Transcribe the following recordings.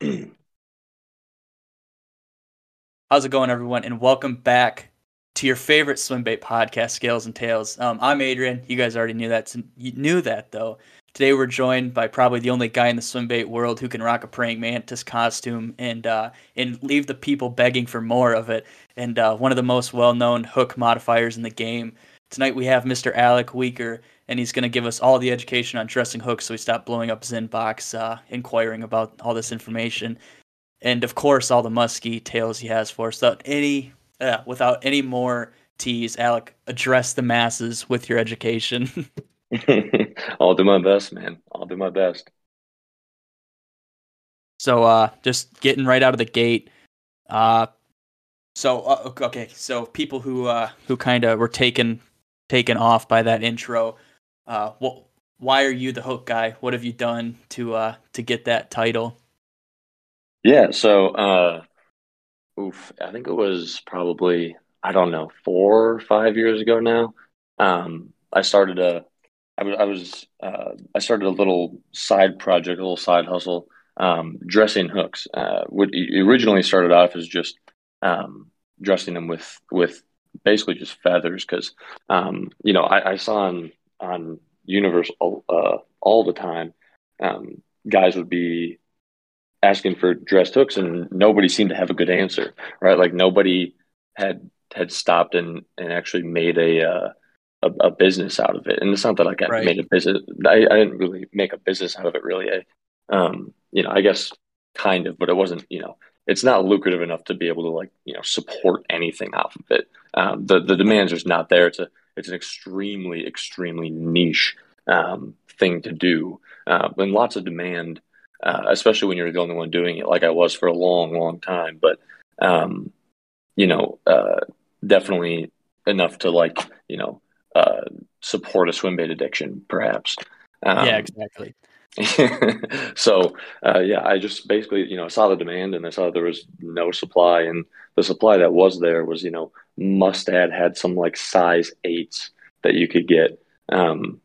How's it going, everyone? And welcome back to your favorite swim bait podcast, Scales and Tails. Um, I'm Adrian. You guys already knew that. You knew that though. Today we're joined by probably the only guy in the swim bait world who can rock a praying mantis costume and uh, and leave the people begging for more of it. And uh, one of the most well-known hook modifiers in the game. Tonight we have Mr. Alec Wieker, and he's going to give us all the education on dressing hooks, so we stop blowing up his inbox, uh, inquiring about all this information, and of course all the musky tales he has for us. Without any, uh, without any more tease, Alec, address the masses with your education. I'll do my best, man. I'll do my best. So, uh, just getting right out of the gate. Uh, so uh, okay, so people who uh, who kind of were taken taken off by that intro. Uh, what? Why are you the hook guy? What have you done to uh to get that title? Yeah, so uh, oof, I think it was probably I don't know four or five years ago now. Um, I started a I was I was uh, I started a little side project, a little side hustle, um, dressing hooks. Uh, what originally started off as just um, dressing them with with basically just feathers because um, you know I, I, saw on on Universe uh, all the time um, guys would be asking for dressed hooks and nobody seemed to have a good answer right like nobody had had stopped and and actually made a uh, a, a, business out of it. And it's not that like I right. made a business. I, I, didn't really make a business out of it. Really, I, um, you know, I guess kind of, but it wasn't. You know, it's not lucrative enough to be able to like you know support anything off of it. Um, the the demand is not there. A it's an extremely extremely niche um, thing to do, uh, and lots of demand, uh, especially when you're the only one doing it, like I was for a long long time. But um, you know, uh, definitely enough to like you know uh, support a swim bait addiction, perhaps. Um, yeah, exactly. so uh, yeah, I just basically you know saw the demand and I saw there was no supply, and the supply that was there was you know Mustad had some like size eights that you could get, um,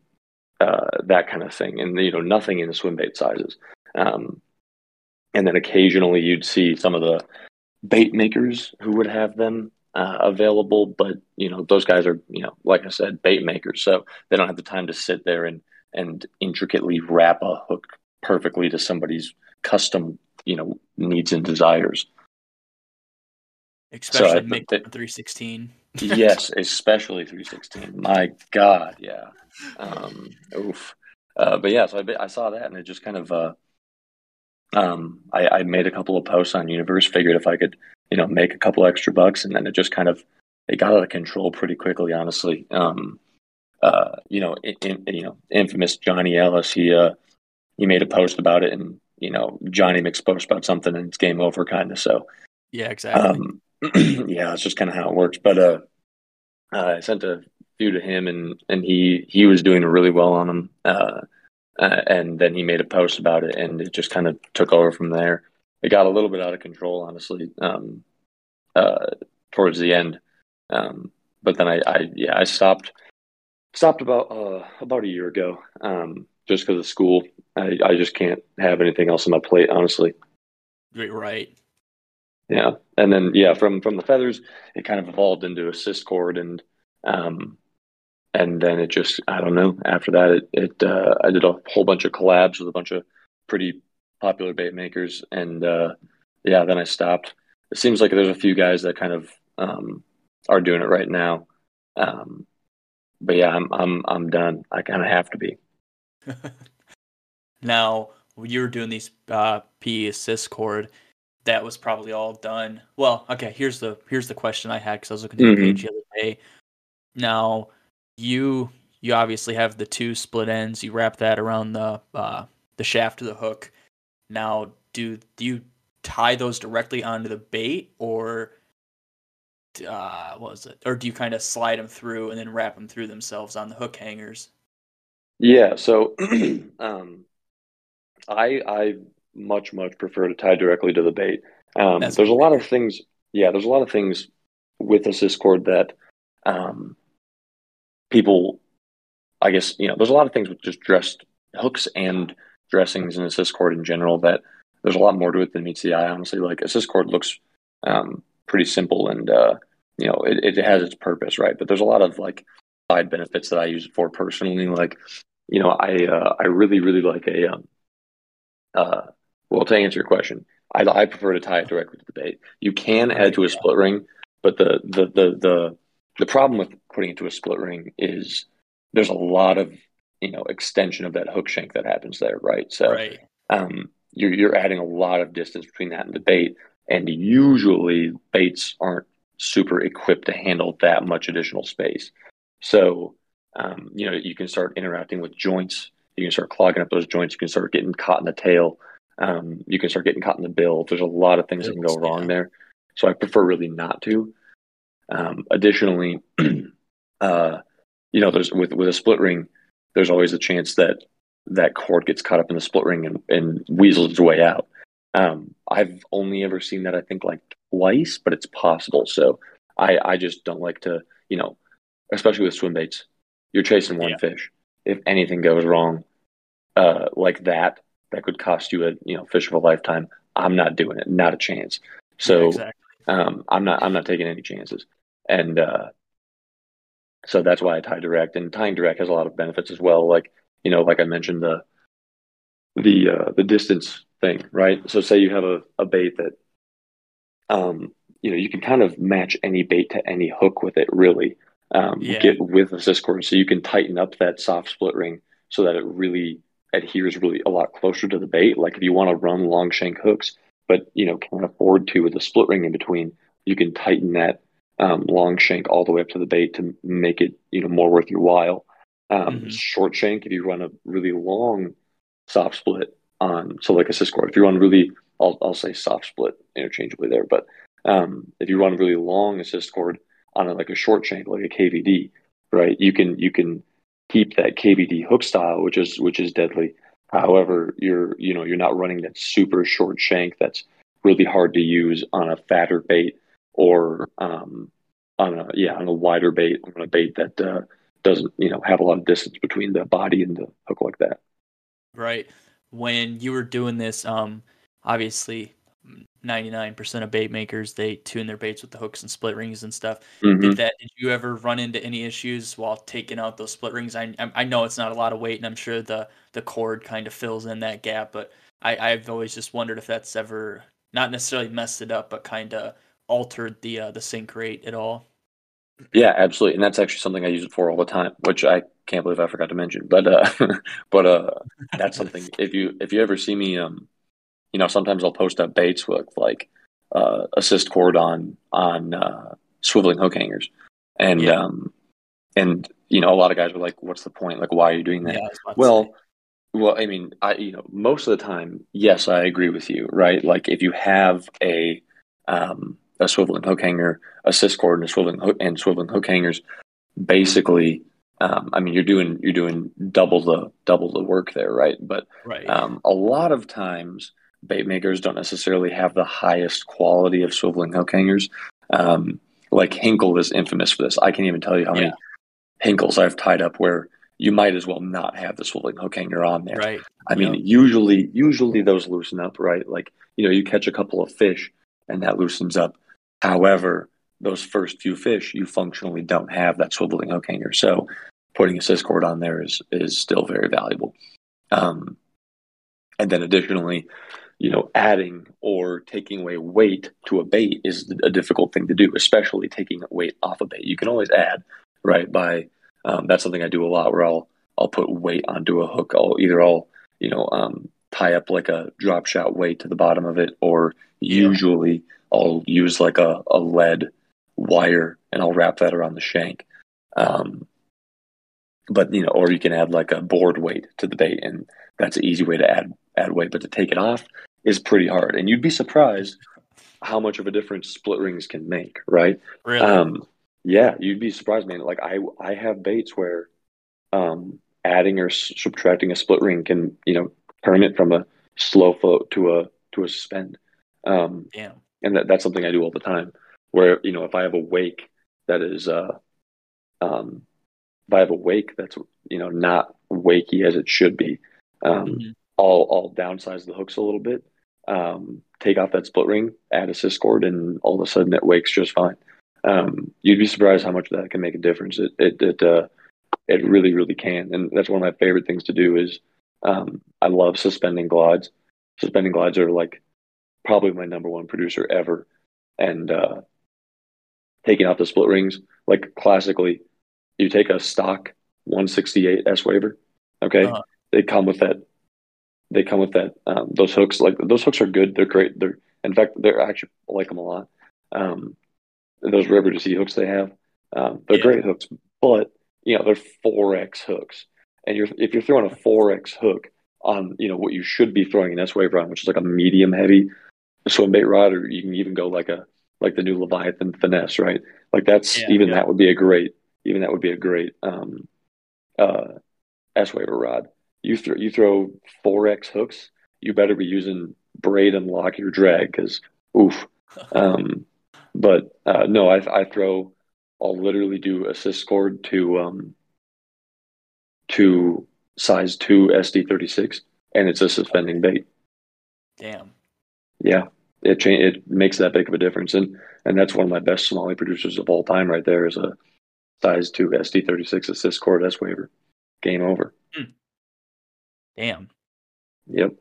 uh, that kind of thing, and you know nothing in the swim bait sizes. Um, and then occasionally you'd see some of the bait makers who would have them uh, available, but you know those guys are you know like I said bait makers, so they don't have the time to sit there and and intricately wrap a hook perfectly to somebody's custom you know needs and desires. Especially so I, 316. yes, especially 316. My God, yeah. Um, oof. Uh, but yeah, so I, I saw that and it just kind of uh, um, I, I made a couple of posts on Universe, figured if I could you know, make a couple extra bucks, and then it just kind of it got out of control pretty quickly, honestly. Um, uh, you know, in, in, you know, infamous Johnny Ellis, he uh, he made a post about it, and you know, Johnny makes post about something, and it's game over, kind of. So, yeah, exactly. Um, yeah, that's just kind of how it works. But uh, uh, I sent a few to him, and and he he was doing really well on them. Uh, uh, and then he made a post about it, and it just kind of took over from there it got a little bit out of control, honestly, um, uh, towards the end. Um, but then I, I, yeah, I stopped stopped about about a year ago, um, just because of school. I, I just can't have anything else on my plate, honestly. Right. Yeah, and then yeah, from from the feathers, it kind of evolved into assist cord, and um, and then it just I don't know. After that, it it uh, I did a whole bunch of collabs with a bunch of pretty popular bait makers, and uh, yeah, then I stopped. It seems like there's a few guys that kind of um, are doing it right now, um, but yeah, I'm I'm I'm done. I kind of have to be. now, you were doing these uh, PE assist cord, that was probably all done. Well, okay. Here's the here's the question I had because I was looking at mm-hmm. the page the other day. Now, you you obviously have the two split ends. You wrap that around the uh, the shaft of the hook. Now, do do you tie those directly onto the bait, or uh, what was it? Or do you kind of slide them through and then wrap them through themselves on the hook hangers? Yeah. So, um, I I much much prefer to tie directly to the bait. Um, there's a lot of things. Yeah, there's a lot of things with assist cord that um, people. I guess you know. There's a lot of things with just dressed hooks and dressings and assist cord in general that there's a lot more to it than meets the eye. Honestly, like assist cord looks um, pretty simple and uh, you know it, it has its purpose, right? But there's a lot of like side benefits that I use it for personally. Like you know, I uh, I really really like a um, uh, well to answer your question, I, I prefer to tie it directly to the bait. You can add to a split ring, but the the the the the problem with putting it to a split ring is there's a lot of you know extension of that hook shank that happens there, right? So right. Um, you're you're adding a lot of distance between that and the bait, and usually baits aren't super equipped to handle that much additional space. So um, you know you can start interacting with joints. You can start clogging up those joints. You can start getting caught in the tail. Um, you can start getting caught in the bill. There's a lot of things that can go wrong there. So I prefer really not to. Um, additionally, uh, you know, there's with with a split ring, there's always a chance that that cord gets caught up in the split ring and, and weasels its way out. Um, I've only ever seen that I think like twice, but it's possible. So I I just don't like to, you know, especially with swim baits, you're chasing one yeah. fish. If anything goes wrong, uh, like that, that could cost you a you know fish of a lifetime. I'm not doing it. Not a chance. So yeah, exactly. um, I'm not I'm not taking any chances. And uh, so that's why I tie direct. And tying direct has a lot of benefits as well. Like you know, like I mentioned the the uh, the distance thing, right? So say you have a, a bait that um, you know you can kind of match any bait to any hook with it really. Um, yeah. get with assist cord so you can tighten up that soft split ring so that it really adheres really a lot closer to the bait. Like if you want to run long shank hooks, but you know can't afford to with a split ring in between, you can tighten that um, long shank all the way up to the bait to make it you know more worth your while. Um, mm-hmm. Short shank if you run a really long soft split on so like assist cord. If you run really, I'll I'll say soft split interchangeably there, but um, if you run really long assist cord on a, like a short shank like a KVD, right? You can you can keep that KVD hook style, which is which is deadly. However, you're you know you're not running that super short shank that's really hard to use on a fatter bait or um, on a yeah on a wider bait on a bait that uh, doesn't you know have a lot of distance between the body and the hook like that. Right. When you were doing this, um, obviously 99% of bait makers they tune their baits with the hooks and split rings and stuff. Mm-hmm. did that did you ever run into any issues while taking out those split rings? I i know it's not a lot of weight and i'm sure the the cord kind of fills in that gap but i i've always just wondered if that's ever not necessarily messed it up but kind of altered the uh, the sink rate at all. Yeah absolutely and that's actually something i use it for all the time which i can't believe i forgot to mention but uh but uh that's something if you if you ever see me um you know, sometimes I'll post up baits with like uh, assist cord on on uh, swiveling hook hangers, and yeah. um, and you know, a lot of guys are like, "What's the point? Like, why are you doing that?" Yeah, well, well, I mean, I you know, most of the time, yes, I agree with you, right? Like, if you have a um, a swiveling hook hanger, assist cord, and a swiveling hook and swiveling hook hangers, basically. Um, I mean, you're doing you're doing double the double the work there, right? But right. Um, a lot of times, bait makers don't necessarily have the highest quality of swiveling hook hangers. Um, like Hinkle is infamous for this. I can't even tell you how many Hinkles I've tied up where you might as well not have the swiveling hook hanger on there. Right. I mean, usually, usually those loosen up, right? Like, you know, you catch a couple of fish and that loosens up. However, those first few fish, you functionally don't have that swiveling hook hanger. So putting assist cord on there is, is still very valuable. Um, and then additionally, you know, adding or taking away weight to a bait is a difficult thing to do, especially taking weight off a bait. You can always add, right? By um, that's something I do a lot, where I'll I'll put weight onto a hook. I'll either I'll you know um, tie up like a drop shot weight to the bottom of it, or usually I'll use like a, a lead wire and I'll wrap that around the shank. Um, but you know, or you can add like a board weight to the bait, and that's an easy way to add add weight. But to take it off, is pretty hard, and you'd be surprised how much of a difference split rings can make. Right? Really? Um, yeah, you'd be surprised, man. Like I, I have baits where um, adding or subtracting a split ring can, you know, turn it from a slow float to a to a suspend. Um, yeah. And that, that's something I do all the time. Where you know, if I have a wake that is, uh, um, if I have a wake that's you know not wakey as it should be, um, mm-hmm. I'll I'll downsize the hooks a little bit um, take off that split ring, add a cord, and all of a sudden it wakes just fine. Um, you'd be surprised how much that can make a difference. It it it, uh, it really really can, and that's one of my favorite things to do. Is um, I love suspending glides. Suspending glides are like probably my number one producer ever, and uh, taking off the split rings. Like classically, you take a stock 168 S waver. Okay, uh-huh. they come with that. They come with that. Um, those hooks, like those hooks, are good. They're great. They're in fact, they're actually I like them a lot. Um, those river to sea hooks they have, um, they're yeah. great hooks, but you know they're four X hooks, and you're if you're throwing a four X hook on you know what you should be throwing an S wave on, which is like a medium heavy swim bait rod, or you can even go like a like the new Leviathan finesse, right? Like that's yeah, even yeah. that would be a great even that would be a great um, uh, S waver rod. You throw you throw four X hooks, you better be using braid and lock your drag because oof. Um, but uh, no, I I throw. I'll literally do assist cord to um, to size two ST thirty six, and it's a suspending bait. Damn. Yeah, it cha- it makes that big of a difference, and and that's one of my best smallie producers of all time. Right there is a size two ST thirty six assist cord S waver. Game over. Hmm. Damn. Yep.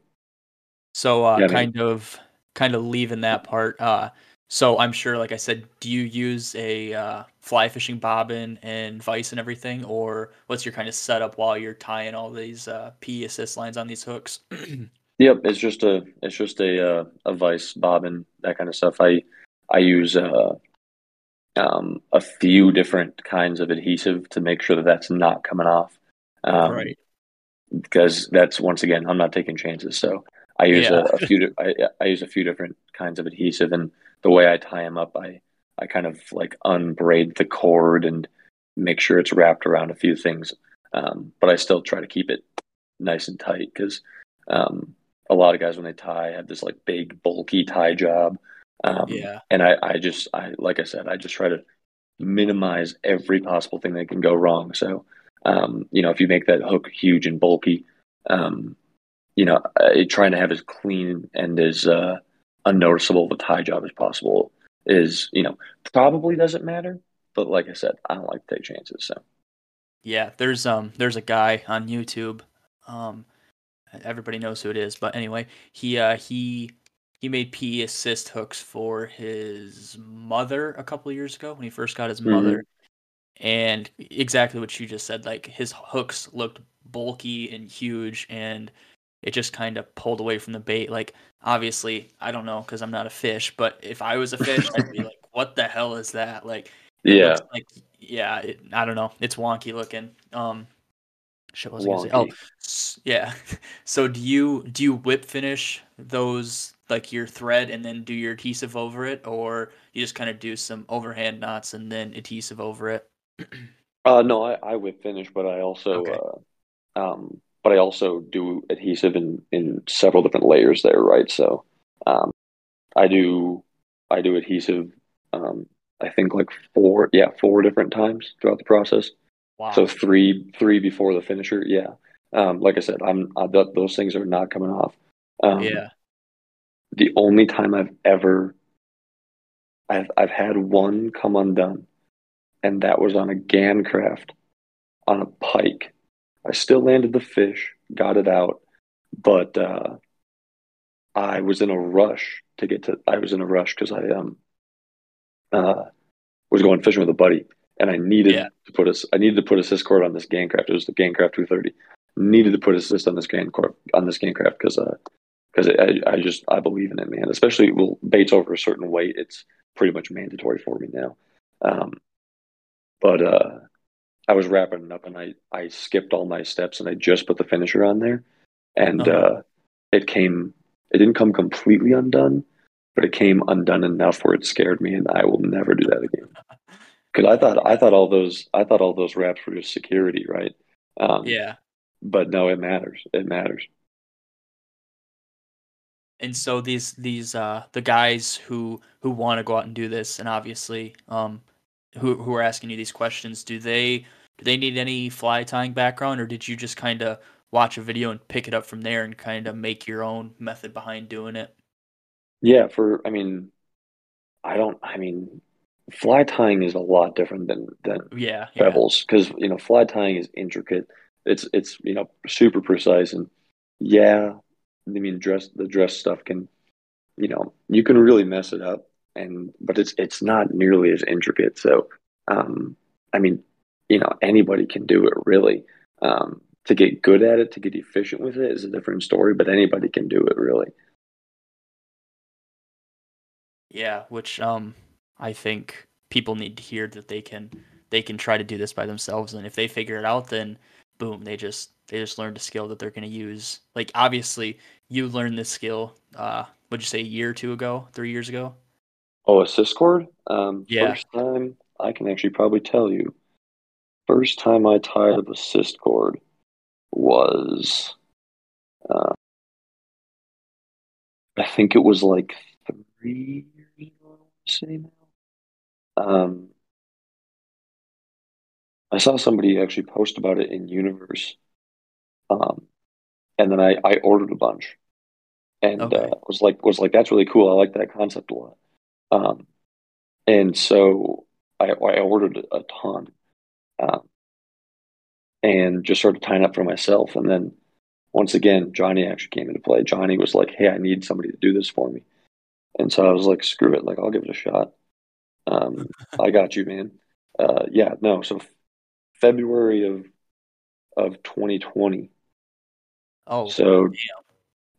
So uh, yeah, kind man. of kind of leaving that part. Uh, so I'm sure, like I said, do you use a uh, fly fishing bobbin and vice and everything, or what's your kind of setup while you're tying all these uh, P assist lines on these hooks? Yep, it's just a it's just a uh, a vice bobbin that kind of stuff. I I use uh, um, a few different kinds of adhesive to make sure that that's not coming off. Um, right. Because that's once again, I'm not taking chances. So I use yeah. a, a, few. I, I use a few different kinds of adhesive, and the way I tie them up, I I kind of like unbraid the cord and make sure it's wrapped around a few things. Um, but I still try to keep it nice and tight because um, a lot of guys when they tie have this like big bulky tie job. Um, yeah. And I, I just, I like I said, I just try to minimize every possible thing that can go wrong. So, um, you know, if you make that hook huge and bulky, um, you know, uh, trying to have as clean and as uh, unnoticeable of a tie job as possible is, you know, probably doesn't matter. But like I said, I don't like to take chances. So. Yeah, there's um there's a guy on YouTube um everybody knows who it is. But anyway, he uh, he he made PE assist hooks for his mother a couple years ago when he first got his mm-hmm. And exactly what you just said, like his hooks looked bulky and huge, and it just kind of pulled away from the bait. Like obviously, I don't know because I'm not a fish, but if I was a fish, I'd be like, "What the hell is that?" Like, yeah, like yeah, it, I don't know. It's wonky looking. Um, Shit, was I Oh, yeah. So do you do you whip finish those like your thread and then do your adhesive over it, or you just kind of do some overhand knots and then adhesive over it? Uh, no, I, I whip finish, but I also okay. uh, um, but I also do adhesive in in several different layers there, right? So um, I do I do adhesive. Um, I think like four, yeah, four different times throughout the process. Wow. So three three before the finisher. Yeah. Um, like I said, I'm I, those things are not coming off. Um, yeah. The only time I've ever I've I've had one come undone, and that was on a Gancraft on a pike. I still landed the fish, got it out, but uh, I was in a rush to get to. I was in a rush because I um uh, was going fishing with a buddy, and I needed yeah. to put a I needed to put assist cord on this Gancraft. It was the Gancraft 230. Needed to put assist on this Gancraft on this Gancraft because uh because I, I just I believe in it, man. Especially well, baits over a certain weight, it's pretty much mandatory for me now. Um, but uh, I was wrapping it up and I I skipped all my steps and I just put the finisher on there, and uh-huh. uh, it came. It didn't come completely undone, but it came undone enough where it scared me, and I will never do that again. because I thought I thought all those I thought all those wraps were just security, right? Um, yeah. But no, it matters. It matters. And so these these uh the guys who who want to go out and do this, and obviously um who who are asking you these questions, do they do they need any fly tying background, or did you just kind of watch a video and pick it up from there and kind of make your own method behind doing it? Yeah, for I mean, I don't. I mean, fly tying is a lot different than than Yeah, yeah. pebbles because you know fly tying is intricate. It's it's you know super precise and yeah, I mean dress the dress stuff can you know you can really mess it up and but it's it's not nearly as intricate. So um, I mean you know anybody can do it really. Um, to get good at it, to get efficient with it is a different story, but anybody can do it really. Yeah, which um I think people need to hear that they can they can try to do this by themselves and if they figure it out then boom, they just they just learned a skill that they're going to use. Like obviously, you learned this skill uh would you say a year or two ago, 3 years ago? Oh, assist cord? Um, Yeah. first time I can actually probably tell you. First time I tied up assist cord was, uh, I think it was like three years ago. Say now. Um, I saw somebody actually post about it in Universe, um, and then I, I ordered a bunch, and Okay. uh, was like was like that's really cool. I like that concept a lot. Um, and so I, I ordered a ton, um, and just started tying up for myself. And then once again, Johnny actually came into play. Johnny was like, "Hey, I need somebody to do this for me," and so I was like, "Screw it! Like I'll give it a shot." Um, I got you, man. Uh, yeah, no. So February of of 2020. Oh, So damn.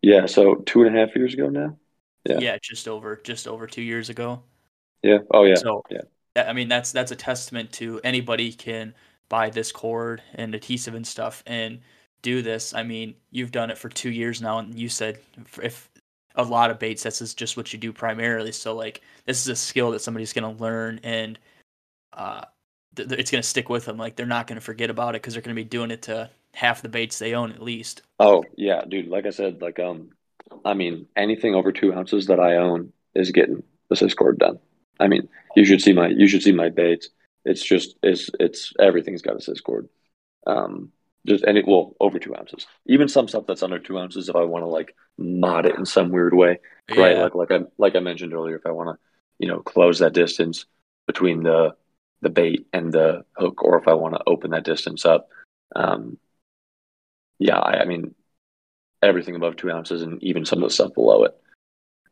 yeah, so two and a half years ago now. Yeah. Yeah, just over just over 2 years ago. Yeah. Oh yeah. So yeah. that- I mean that's that's a testament to anybody can buy this cord and adhesive and stuff and do this. I mean, you've done it for 2 years now and you said if- a lot of baits this is just what you do primarily. So like this is a skill that somebody's going to learn and uh th- th- it's going to stick with them. Like they're not going to forget about it cuz they're going to be doing it to half the baits they own at least. Oh yeah, dude. Like I said, like um, I mean, anything over two ounces that I own is getting the six cord done. I mean, you should see my you should see my baits. It's just it's it's everything's got assist cord. Um, just and it well over two ounces. Even some stuff that's under two ounces, if I want to like mod it in some weird way, right? Like like I like I mentioned earlier, if I want to, you know, close that distance between the the bait and the hook, or if I want to open that distance up. Um, yeah, I, I mean, everything above two ounces and even some of the stuff below it,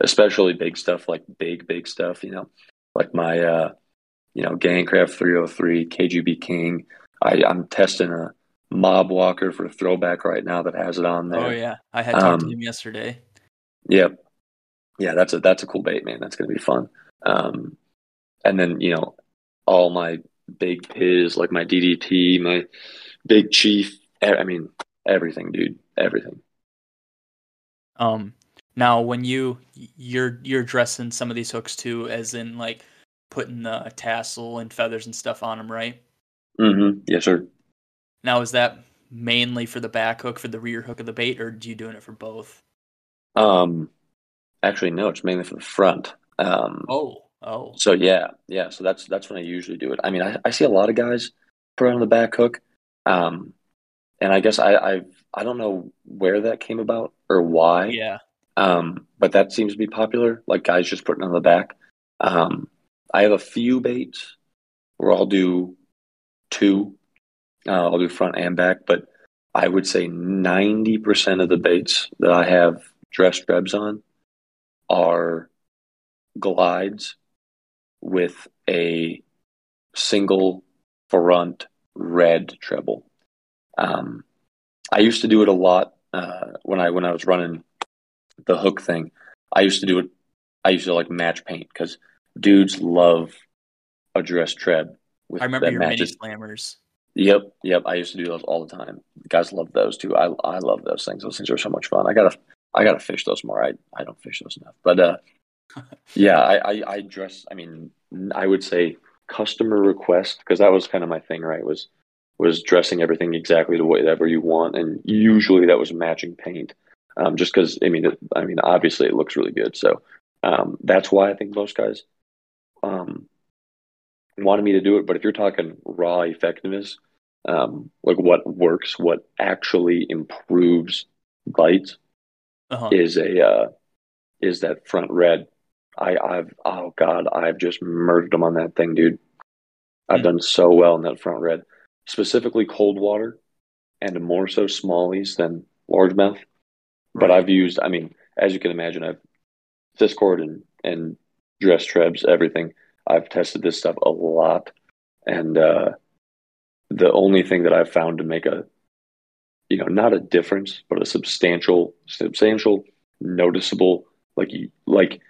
especially big stuff like big, big stuff, you know, like my, uh, you know, Gancraft 303, KGB King. I, I'm testing a mob walker for throwback right now that has it on there. Oh yeah. I had talked to Um, him yesterday. Yep. Yeah, that's a that's a cool bait, man. That's gonna be fun. Um, and then you know, all my big piz, like my DDT, my big chief. I mean, everything, dude. Everything. Um, now when you you're you're dressing some of these hooks too, as in like putting the tassel and feathers and stuff on them, right? Mm-hmm. Yes, sir. Now is that mainly for the back hook, for the rear hook of the bait, or do you doing it for both? Um, actually, no, it's mainly for the front. Um, Oh, oh, so yeah, yeah. So that's that's when I usually do it. I mean, I, I see a lot of guys put on the back hook. Um, and I guess I I I don't know where that came about or why. yeah, Um, but that seems to be popular. Like guys just putting on the back. Um, I have a few baits where I'll do two. Uh, I'll do front and back, but I would say ninety percent of the baits that I have dressed trebs on are glides with a single front red treble. Um, I used to do it a lot uh, when I when I was running the hook thing. I used to do it. I used to like match paint because dudes love a dress treb with I remember your mini slammers. Yep, yep. I used to do those all the time. Guys love those too. I I love those things. Those things are so much fun. I gotta I gotta fish those more. I I don't fish those enough. But uh, yeah, I I, I dress. I mean, I would say customer request because that was kind of my thing. Right? Was was dressing everything exactly the way whatever you want, and usually that was matching paint. Um, just because I mean, it, I mean, obviously it looks really good. So um, that's why I think most guys um wanted me to do it. But if you're talking raw effectiveness, um, like what works, what actually improves bites Uh-huh. is a uh, is that front red. I, I've oh god, I've just murdered them on that thing, dude. I've mm. done so well in that front red, specifically cold water, and more so smallies than largemouth. Right. But I've used, I mean, as you can imagine, I've assist cord and and dress trebs, everything. I've tested this stuff a lot, and uh, the only thing that I've found to make a, you know, not a difference, but a substantial, substantial, noticeable, like like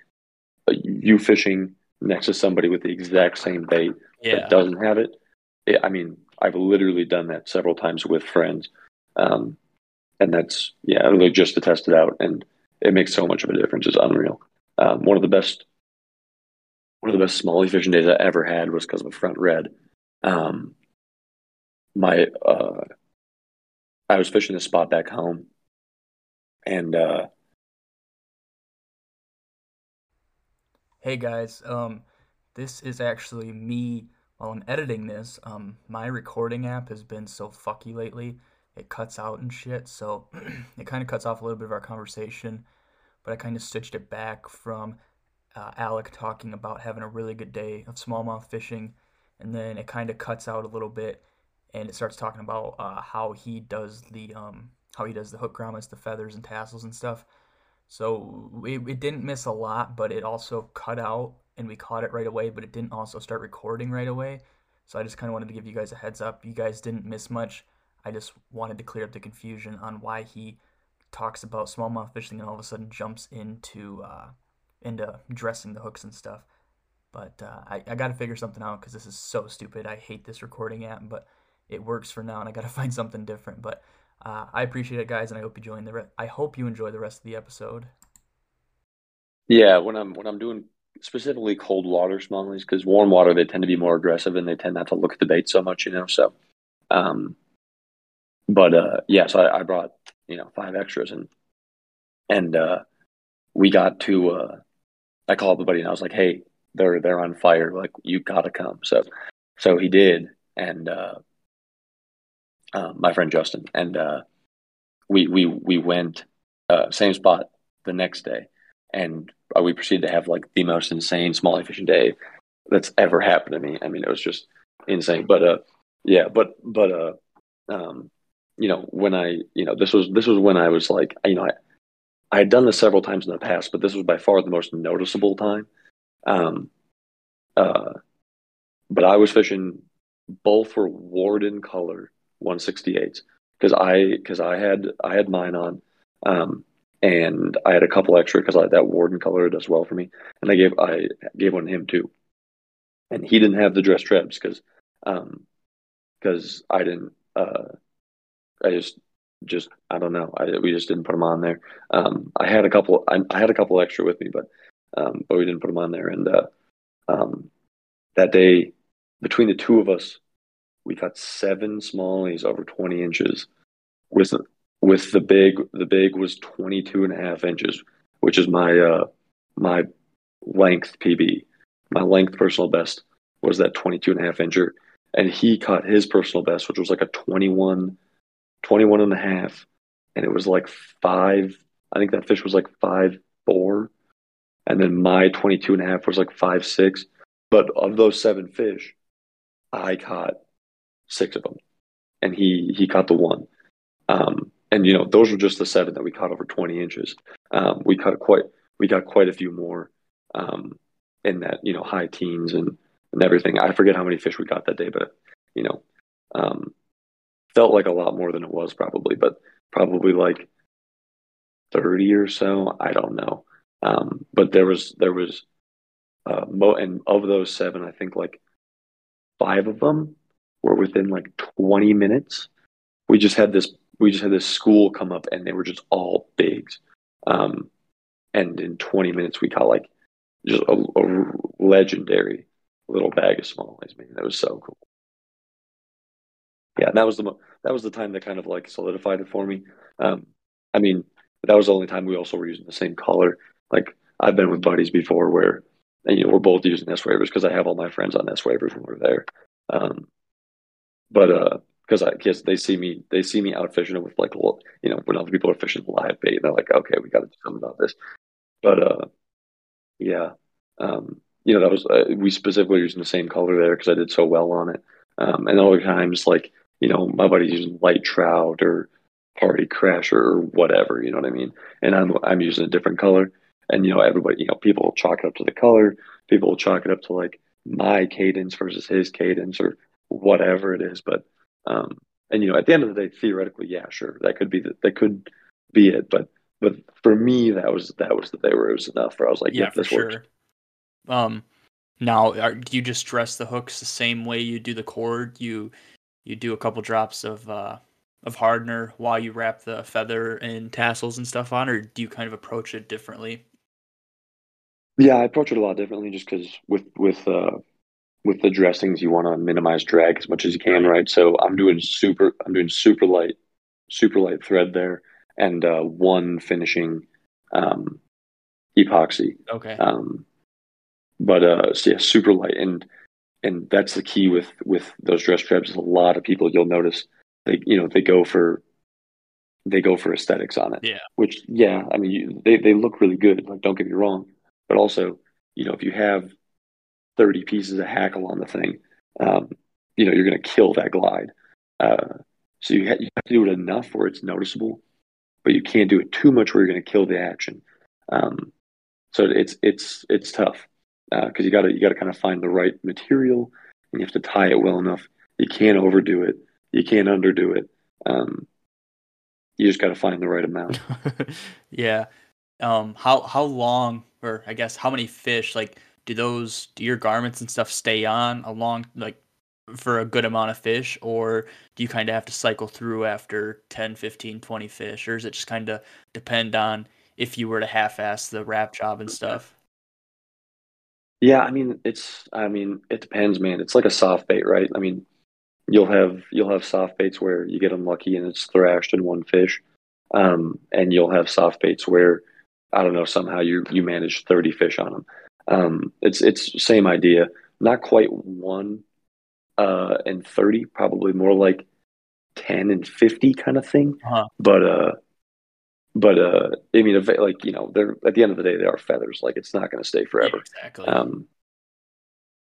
uh, you fishing next to somebody with the exact same bait yeah. that doesn't have it. it. I mean, I've literally done that several times with friends, um, and that's yeah, really just to test it out, and it makes so much of a difference. It's unreal. Um, one of the best one of the best smallie fishing days I ever had was because of a front red. Um, my uh, I was fishing this spot back home, and uh, hey guys, um, this is actually me while I'm editing this. Um, my recording app has been so fucky lately; it cuts out and shit. So it kind of cuts off a little bit of our conversation, but I kind of stitched it back from uh, Alec talking about having a really good day of smallmouth fishing, and then it kind of cuts out a little bit, and it starts talking about uh, how he does the um, how he does the hook grommets, the feathers and tassels and stuff. So it, it didn't miss a lot, but it also cut out, and we caught it right away, but it didn't also start recording right away. So I just kind of wanted to give you guys a heads up. You guys didn't miss much. I just wanted to clear up the confusion on why he talks about smallmouth fishing and all of a sudden jumps into uh, into dressing the hooks and stuff. But uh, I, I got to figure something out because this is so stupid. I hate this recording app, but it works for now, and I got to find something different. But uh, I appreciate it, guys, and I hope you join the. Re- I hope you enjoy the rest of the episode. Yeah, when I'm when I'm doing specifically cold water smallies, because warm water they tend to be more aggressive and they tend not to look at the bait so much, you know. So, um, but uh, yeah, so I, I brought you know five extras and and uh, we got to uh, I called the buddy and I was like, "Hey, they're they're on fire. Like you gotta come." So so he did, and uh, uh, my friend Justin and uh, we we we went uh, same spot the next day, and uh, we proceeded to have like the most insane small fishing day that's ever happened to me. I mean, it was just insane. But uh, yeah, but but uh, um, you know, when I you know this was this was when I was like, you know, I I had done this several times in the past, but this was by far the most noticeable time. Um, uh, but I was fishing both for Warden color 168s because I because I had I had mine on, um, and I had a couple extra because that Warden color does well for me, and I gave I gave one to him too, and he didn't have the dress trebs because because um, I didn't uh, I just just I don't know. I, we just didn't put them on there. Um, I had a couple. I, I, had a couple extra with me, but um, but we didn't put them on there. And uh, um, that day, between the two of us, we caught seven smallies over twenty inches. With with the big, the big was 22 and a half inches, which is my uh, my length PB. My length personal best was that 22 and a half incher, and he caught his personal best, which was like a 21 21 and a half. And it was like five, I think that fish was like five, four. And then my 22 and a half was like five, six. But of those seven fish, I caught six of them. And he, he caught the one. Um, and you know, those were just the seven that we caught over 20 inches. Um, we caught quite, we got quite a few more, um, in that, you know, high teens and, and everything. I forget how many fish we got that day, but you know, um, felt like a lot more than it was probably, but probably like 30 or so. I don't know. Um, but there was, there was, uh, mo- and of those seven, I think like five of them were within like 20 minutes. We just had this, we just had this school come up and they were just all bigs. Um, and in 20 minutes, we caught like just a, a legendary little bag of smallies. Man, that was so cool yeah, that was the that was the time that kind of like solidified it for me. Um, I mean, that was the only time we also were using the same color. Like I've been with buddies before where you know we're both using S wavers because I have all my friends on S wavers when we're there. Um, but uh, because I guess they see me they see me out fishing with like you know when other people are fishing live bait, they're like, okay, we got to do something about this. but uh, yeah, um, you know that was uh, we specifically using the same color there because I did so well on it. Um, and other times, like you know, my buddy's using light trout or party crasher or whatever, you know what I mean? And I'm I'm using a different color. And you know, everybody, you know, people will chalk it up to the color, people will chalk it up to like my cadence versus his cadence or whatever it is. But um and you know, at the end of the day, theoretically, yeah, sure, that could be the, that could be it. But but for me, that was that was the day where it was enough. Where I was like, yeah, yeah for sure. Works. Um, now, are, do you just dress the hooks the same way you do the cord? You you do a couple drops of uh, of hardener while you wrap the feather and tassels and stuff on, or do you kind of approach it differently? Yeah, I approach it a lot differently, just because with with uh, with the dressings, you want to minimize drag as much as you can, right? So I'm doing super, I'm doing super light, super light thread there, and uh, one finishing um, epoxy. Okay. Um, but uh, so yeah, super light, and and that's the key with with those dress trebs. A lot of people you'll notice they you know they go for they go for aesthetics on it. Yeah. Which yeah, I mean you, they they look really good. Like don't get me wrong, but also you know if you have thirty pieces of hackle on the thing, um, you know you're going to kill that glide. Uh, so you, ha- you have to do it enough where it's noticeable, but you can't do it too much where you're going to kill the action. Um, so it's it's it's tough because uh, you got to you got to kind of find the right material and you have to tie it well enough. You can't overdo it. You can't underdo it. Um, you just got to find the right amount. yeah. Um, how how long, or I guess how many fish? Like, do those do your garments and stuff stay on a long like for a good amount of fish, or do you kind of have to cycle through after 10, 15, 20 fish, or is it just kind of depend on if you were to half-ass the wrap job and stuff? Yeah, I mean, it's I mean, it depends, man. It's like a soft bait, right? I mean, you'll have you'll have soft baits where you get unlucky and it's thrashed in one fish, um, and you'll have soft baits where I don't know somehow you you manage thirty fish on them. Um, it's it's same idea, not quite one uh, and thirty, probably more like ten and fifty kind of thing. Uh-huh. But uh, but uh, I mean, like you know, they're at the end of the day, they are feathers. Like it's not going to stay forever. Yeah, exactly. Um,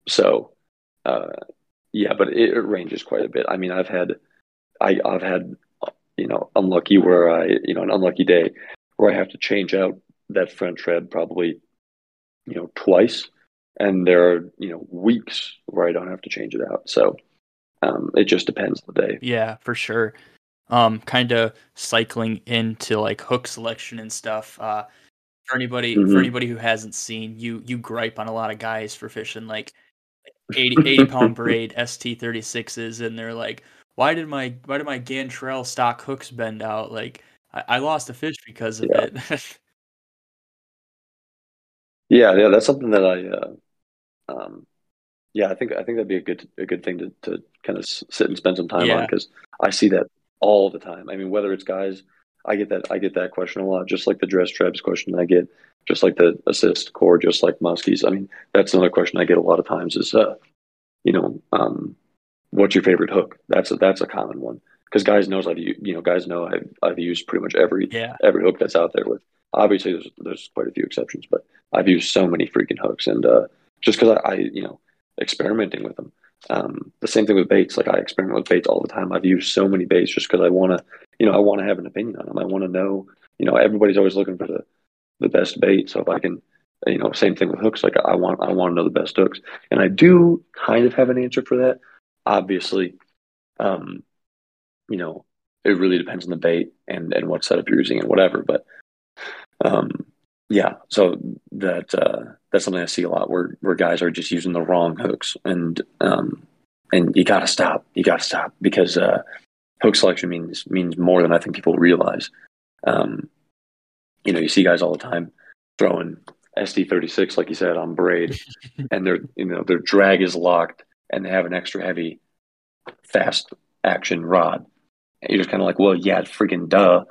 so, uh, yeah, but it, it, ranges quite a bit. I mean, I've had, I, I've had, you know, unlucky where I, you know, an unlucky day where I have to change out that front tread probably, you know, twice, and there are you know weeks where I don't have to change it out. So, um, it just depends on the day. Yeah, for sure um, kind of cycling into like hook selection and stuff. Uh, for anybody mm-hmm. for anybody who hasn't seen, you you gripe on a lot of guys for fishing like 80, 80 pound braid ST thirty sixes, and they're like, why did my why did my Gantarel stock hooks bend out? Like I, I lost a fish because of yeah. it. yeah, yeah, that's something that I. Uh, um, yeah, I think I think that'd be a good a good thing to, to kind of sit and spend some time yeah. on because I see that all the time. I mean, whether it's guys, I get that I get that question a lot, just like the dress trebs question I get, just like the assist cord, just like muskies. I mean, that's another question I get a lot of times is, uh, you know, um, what's your favorite hook? That's a, that's a common one because guys knows I've you know guys know I've I've used pretty much every yeah. every hook that's out there. With obviously there's there's quite a few exceptions, but I've used so many freaking hooks, and uh, just because I, I you know experimenting with them. Um, the same thing with baits. Like I experiment with baits all the time. I've used so many baits just because I want to, you know, I want to have an opinion on them. I want to know, you know, everyboit's always looking for the, the best bait. So if I can, you know, same thing with hooks. Like I want, I want to know the best hooks, and I do kind of have an answer for that. Obviously, um, you know, it really depends on the bait and and what setup you're using and whatever. But um, yeah, so that uh, that's something I see a lot where where guys are just using the wrong hooks, and um, and you got to stop. You got to stop because uh, hook selection means means more than I think people realize. Um, you know, you see guys all the time throwing ST thirty six, like you said, on braid, and their you know their drag is locked, and they have an extra heavy, fast action rod. You're just kind of like, well, yeah, it's freaking duh.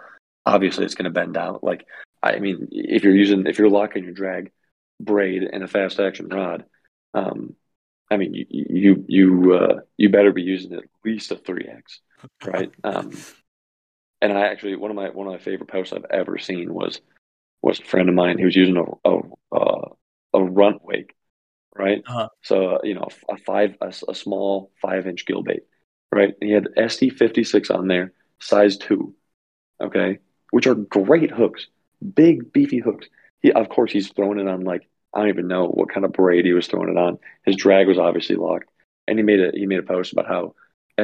Obviously, it's going to bend out. Like I mean, if you're using if you're locking your drag braid and a fast action rod, um, I mean, you you you, uh, you better be using at least a three X, right? Um, and I actually one of my one of my favorite posts I've ever seen was was a friend of mine. He was using a a, a, a runt wake, right? Uh-huh. So you know, a five a, a small five inch gill bait, right? He had ST fifty six on there, size two, okay, which are great hooks, big beefy hooks. He of course he's throwing it on like I don't even know what kind of braid he was throwing it on. His drag was obviously locked, and he made a he made a post about how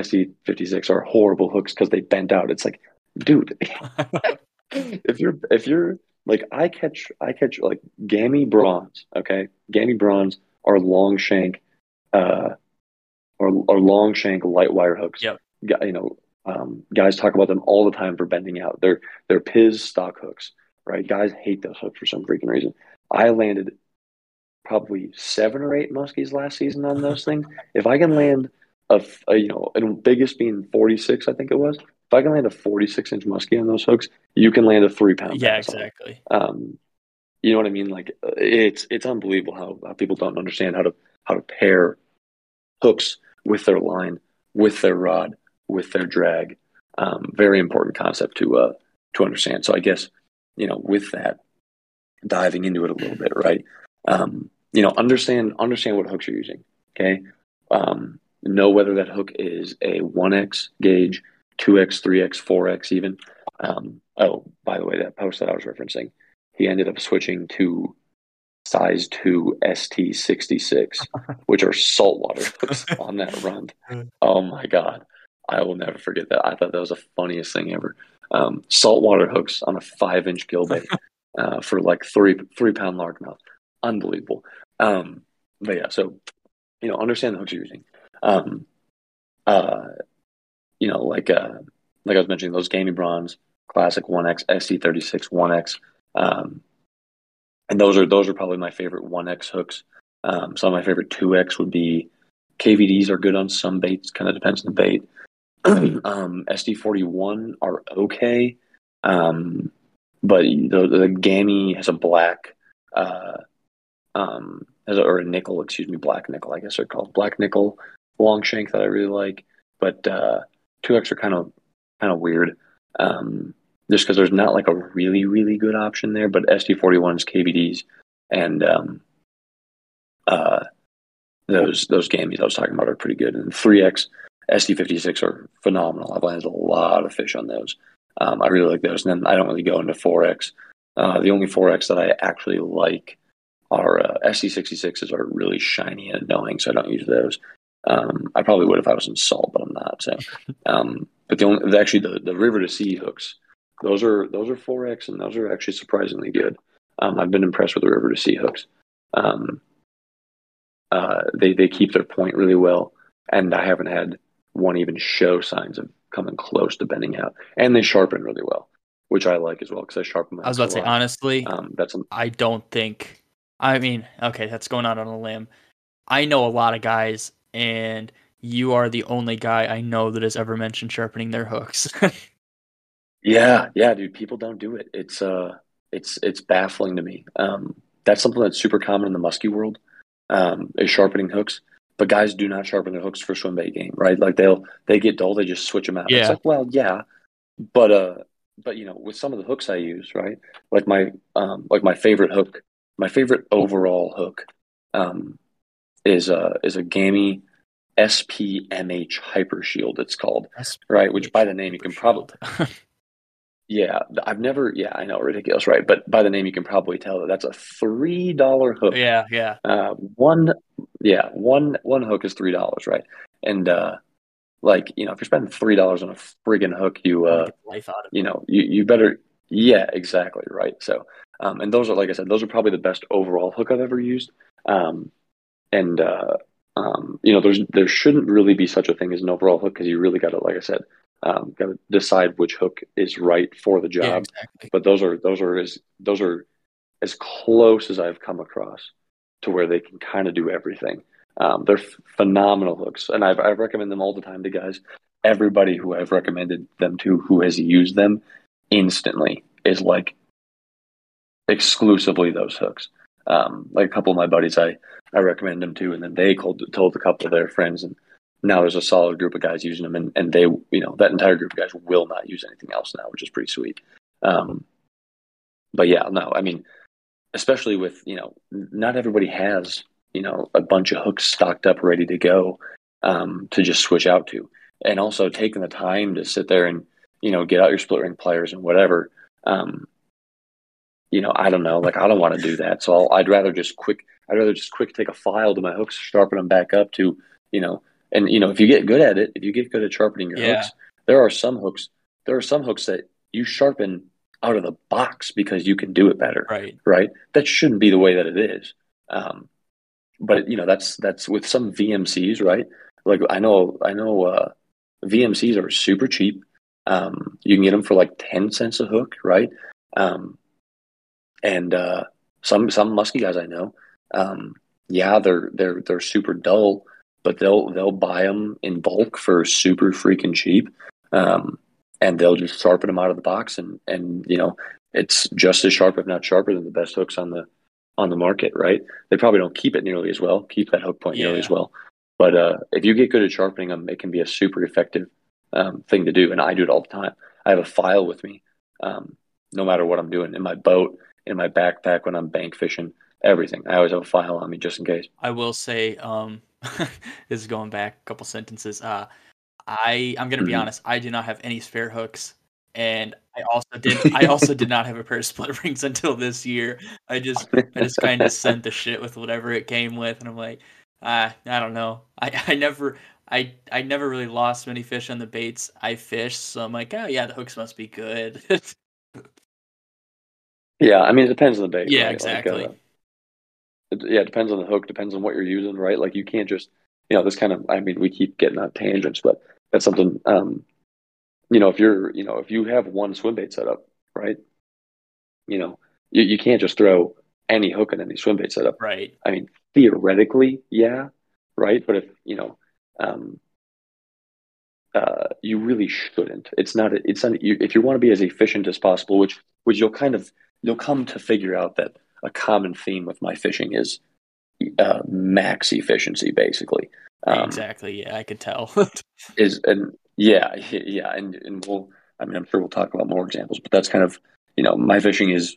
ST fifty six are horrible hooks because they bent out. It's like, dude, if you're if you're like I catch I catch like gammy bronze, okay, gammy bronze are long shank, uh, or or long shank light wire hooks. Yep. You know, um, guys talk about them all the time for bending out. They're they're Piz stock hooks, right? Guys hate those hooks for some freaking reason. I landed probably seven or eight muskies last season on those things. If I can land a, a you know, and biggest being forty six, I think it was. If I can land a forty six inch muskie on those hooks, you can land a three pound. Yeah, exactly. Um, you know what I mean? Like it's it's unbelievable how, how people don't understand how to how to pair hooks with their line, with their rod, with their drag. Um, very important concept to uh, to understand. So I guess you know with that, diving into it a little bit, right? Um, you know, understand understand what hooks you're using. Okay, um, know whether that hook is a one x gauge, two x, three x, four x, even. Um, oh, by the way, that post that I was referencing, he ended up switching to size two ST sixty six, which are saltwater hooks on that run. Oh my god. I will never forget that. I thought that was the funniest thing ever. Um, saltwater hooks on a five inch gill bait uh, for like three three pound largemouth. Unbelievable. Um, but yeah, so you know, understand the hooks you're using. Um, uh, you know, like uh, like I was mentioning, those gamey bronze classic one X ST thirty six one X. Um, and those are those are probably my favorite one X hooks. Um, some of my favorite two X would be KVDs are good on some baits. Kind of depends on the bait. um, ST41 are okay, um, but the, the Gammy has a black, uh, um, has a, or a nickel, excuse me, black nickel, I guess they're called black nickel long shank that I really like. But uh, 2X are kind of kind of weird, um, just because there's not like a really really good option there. But ST41s, KVDs, and um, uh, those those Gammies I was talking about are pretty good. And 3X ST56 are phenomenal. I've landed a lot of fish on those. Um, I really like those. And then I don't really go into 4X. Uh, the only 4X that I actually like are uh, ST66s are really shiny and annoying, so I don't use those. Um, I probably would if I was in salt, but I'm not. So, um, but the only actually the, the river to sea hooks, those are those are 4X and those are actually surprisingly good. Um, I've been impressed with the river to sea hooks. Um, uh, they they keep their point really well, and I haven't had one even show signs of coming close to bending out, and they sharpen really well, which I like as well because I sharpen. My I was about to say lot. honestly, Um, that's I don't think. I mean, okay, that's going out on a limb. I know a lot of guys, and you are the only guy I know that has ever mentioned sharpening their hooks. yeah, yeah, dude. People don't do it. It's uh, it's it's baffling to me. Um, that's something that's super common in the muskie world. Um, is sharpening hooks, but guys do not sharpen their hooks for swim bait game, right? Like they'll they get dull, they just switch them out. Yeah. It's like, well, yeah, but uh, but you know, with some of the hooks I use, right? Like my um, like my favorite hook, my favorite overall hook, um, is a is a Gammy SPMH Hyper Shield. It's called right, which by the name you can probably yeah, I've never yeah I know ridiculous right, but by the name you can probably tell that that's a three dollar hook. yeah, yeah. Uh, one yeah one one hook is three dollars right, and uh, like you know if you're spending three dollars on a friggin' hook, you uh life out of you know you you better yeah exactly right. So um, and those are like I said those are probably the best overall hook I've ever used. Um, and uh, um, you know there's there shouldn't really be such a thing as an overall hook because you really got to like I said um, got to decide which hook is right for the job. Yeah, exactly. But those are those are as those are as close as I've come across to where they can kind of do everything. Um, they're f- phenomenal hooks, and I've I recommend them all the time to guys. Everybody who I've recommended them to who has used them instantly is like exclusively those hooks. Um, like a couple of my buddies, I I recommend them to, and then they told told a couple of their friends, and now there's a solid group of guys using them, and, and they you know that entire group of guys will not use anything else now, which is pretty sweet. Um, but yeah, no, I mean, especially with you know, not everybody has you know a bunch of hooks stocked up ready to go um, to just switch out to, and also taking the time to sit there and you know get out your split ring pliers and whatever. Um, you know, I don't know, like I don't want to do that, so I'll, I'd rather just quick. I'd rather just quick take a file to my hooks, sharpen them back up to you know, and you know, if you get good at it, if you get good at sharpening your yeah. hooks, there are some hooks. There are some hooks that you sharpen out of the box because you can do it better. Right. Right. That shouldn't be the way that it is. Um, but you know, that's that's with some VMCs, right? Like I know, I know, uh, VMCs are super cheap. Um, you can get them for like ten cents a hook, right? Um, and uh, some some musky guys I know, um, yeah, they're they're they're super dull, but they'll they'll buy them in bulk for super freaking cheap. Um, and they'll just sharpen them out of the box and and you know it's just as sharp if not sharper than the best hooks on the on the market right they probably don't keep it nearly as well keep that hook point yeah. nearly as well but uh, if you get good at sharpening them it can be a super effective um, thing to do and i do it all the time i have a file with me um, no matter what i'm doing in my boat in my backpack when i'm bank fishing everything i always have a file on me just in case i will say um, this is going back a couple sentences uh, I I'm gonna be mm-hmm. honest. I do not have any spare hooks, and I also did I also did not have a pair of split rings until this year. I just I just kind of sent the shit with whatever it came with, and I'm like, ah, I don't know. I I never. I, I never really lost many fish on the baits I fished, so I'm like, oh yeah, the hooks must be good. yeah, I mean it depends on the bait. Yeah, right? exactly. Like, uh, it, yeah, it depends on the hook, depends on what you're using, right? Like you can't just you know, this kind of I mean, we keep getting on tangents, but that's something um, you know if you're you know if you have one swim bait set up right? You know you, you can't just throw any hook in any swim bait setup. Right. I mean theoretically yeah right? But if you know um, uh, you really shouldn't. It's not it's not you, if you want to be as efficient as possible which which you'll kind of you'll come to figure out that a common theme with my fishing is uh, max efficiency basically um, exactly. Yeah, I could tell. is and yeah, yeah, and and we'll. I mean, I'm sure we'll talk about more examples, but that's kind of you know my fishing is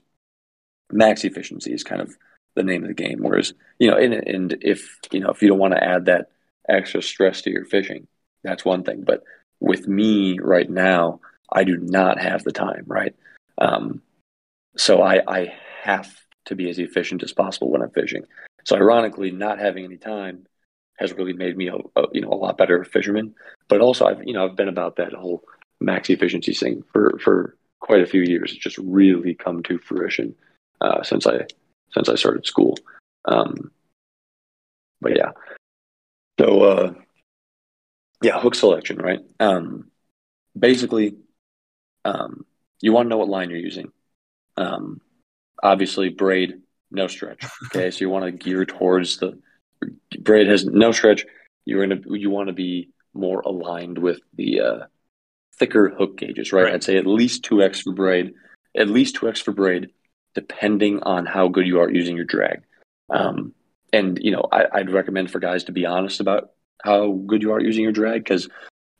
max efficiency is kind of the name of the game. Whereas you know, and and if you know if you don't want to add that extra stress to your fishing, that's one thing. But with me right now, I do not have the time. Right. Um, so I I have to be as efficient as possible when I'm fishing. So ironically, not having any time has really made me a, a, you know a lot better fisherman. But also, I've you know I've been about that whole max efficiency thing for for quite a few years. It's just really come to fruition uh, since I since I started school. Um, but yeah, so uh, yeah, hook selection, right? Um, basically, um, you want to know what line you're using. Um, obviously, braid, no stretch. Okay, so you want to gear towards the braid has no stretch. You're gonna you want to be more aligned with the uh, thicker hook gauges, right? right? I'd say at least two x for braid, at least two x for braid, depending on how good you are using your drag. Um, and you know, I, would recommend for guys to be honest about how good you are using your drag because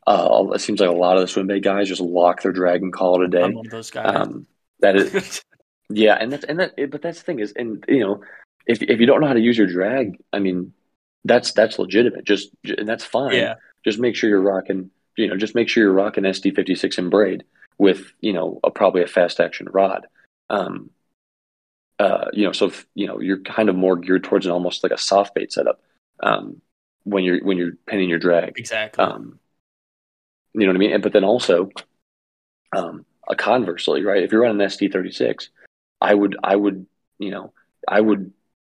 uh, it seems like a lot of the swim bait guys just lock their drag and call it a day. I'm one of those guys. Um, that is, yeah, and that's and that, but that's the thing is, and you know, if if you don't know how to use your drag, I mean, that's that's legitimate. Just and that's fine. Yeah. Just make sure you're rocking. You know, just make sure you're rocking ST56 in braid with you know a, probably a fast action rod. Um, uh, you know, so if, you know you're kind of more geared towards an almost like a soft bait setup um, when you're when you're pinning your drag. Exactly. Um, you know what I mean? And, but then also, um, a conversely, right? If you're running an ST36, I would I would you know I would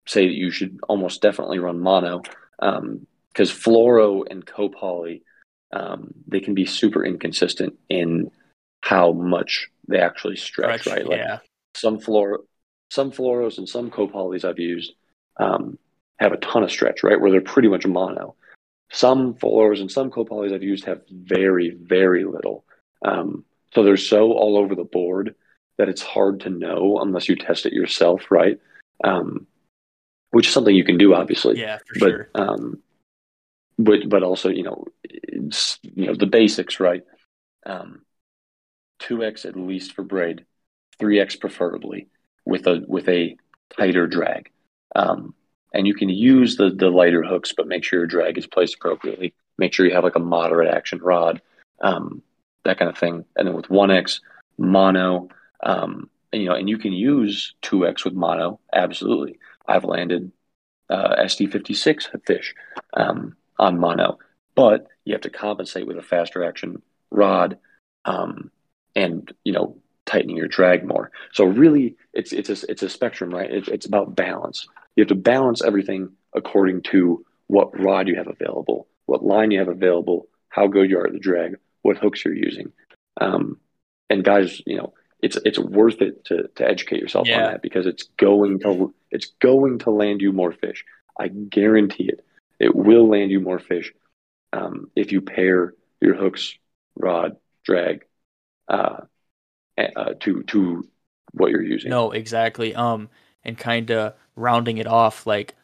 say that you should almost definitely run mono because um, fluoro and copoly um, they can be super inconsistent in how much they actually stretch, stretch right? Like yeah. some fluoro, some fluoros and some copolys I've used um, have a ton of stretch, right? Where they're pretty much mono. Some fluoros and some copolys I've used have very, very little. Um, so they're so all over the board that it's hard to know unless you test it yourself, right? Um, which is something you can do, obviously. Yeah, for but, sure. Um, but but also, you know, it's, you know the basics, right? Um, two x at least for braid, three x preferably. with a with a tighter drag. Um, and you can use the the lighter hooks, but make sure your drag is placed appropriately. Make sure you have like a moderate action rod, um, that kind of thing. And then with one X mono, um, and, you know, and you can use two X with mono. Absolutely, I've landed uh, ST56 fish um, on mono, but you have to compensate with a faster action rod, um, and you know, tightening your drag more. So really, it's it's a it's a spectrum, right? It, it's about balance. You have to balance everything according to what rod you have available, what line you have available, how good you are at the drag, what hooks you're using. Um, and guys, you know, it's it's worth it to to educate yourself yeah. on that because it's going to it's going to land you more fish. I guarantee it. It will land you more fish um, if you pair your hooks, rod, drag, uh, uh, to to what you're using. No, exactly. Um, and kind of rounding it off, like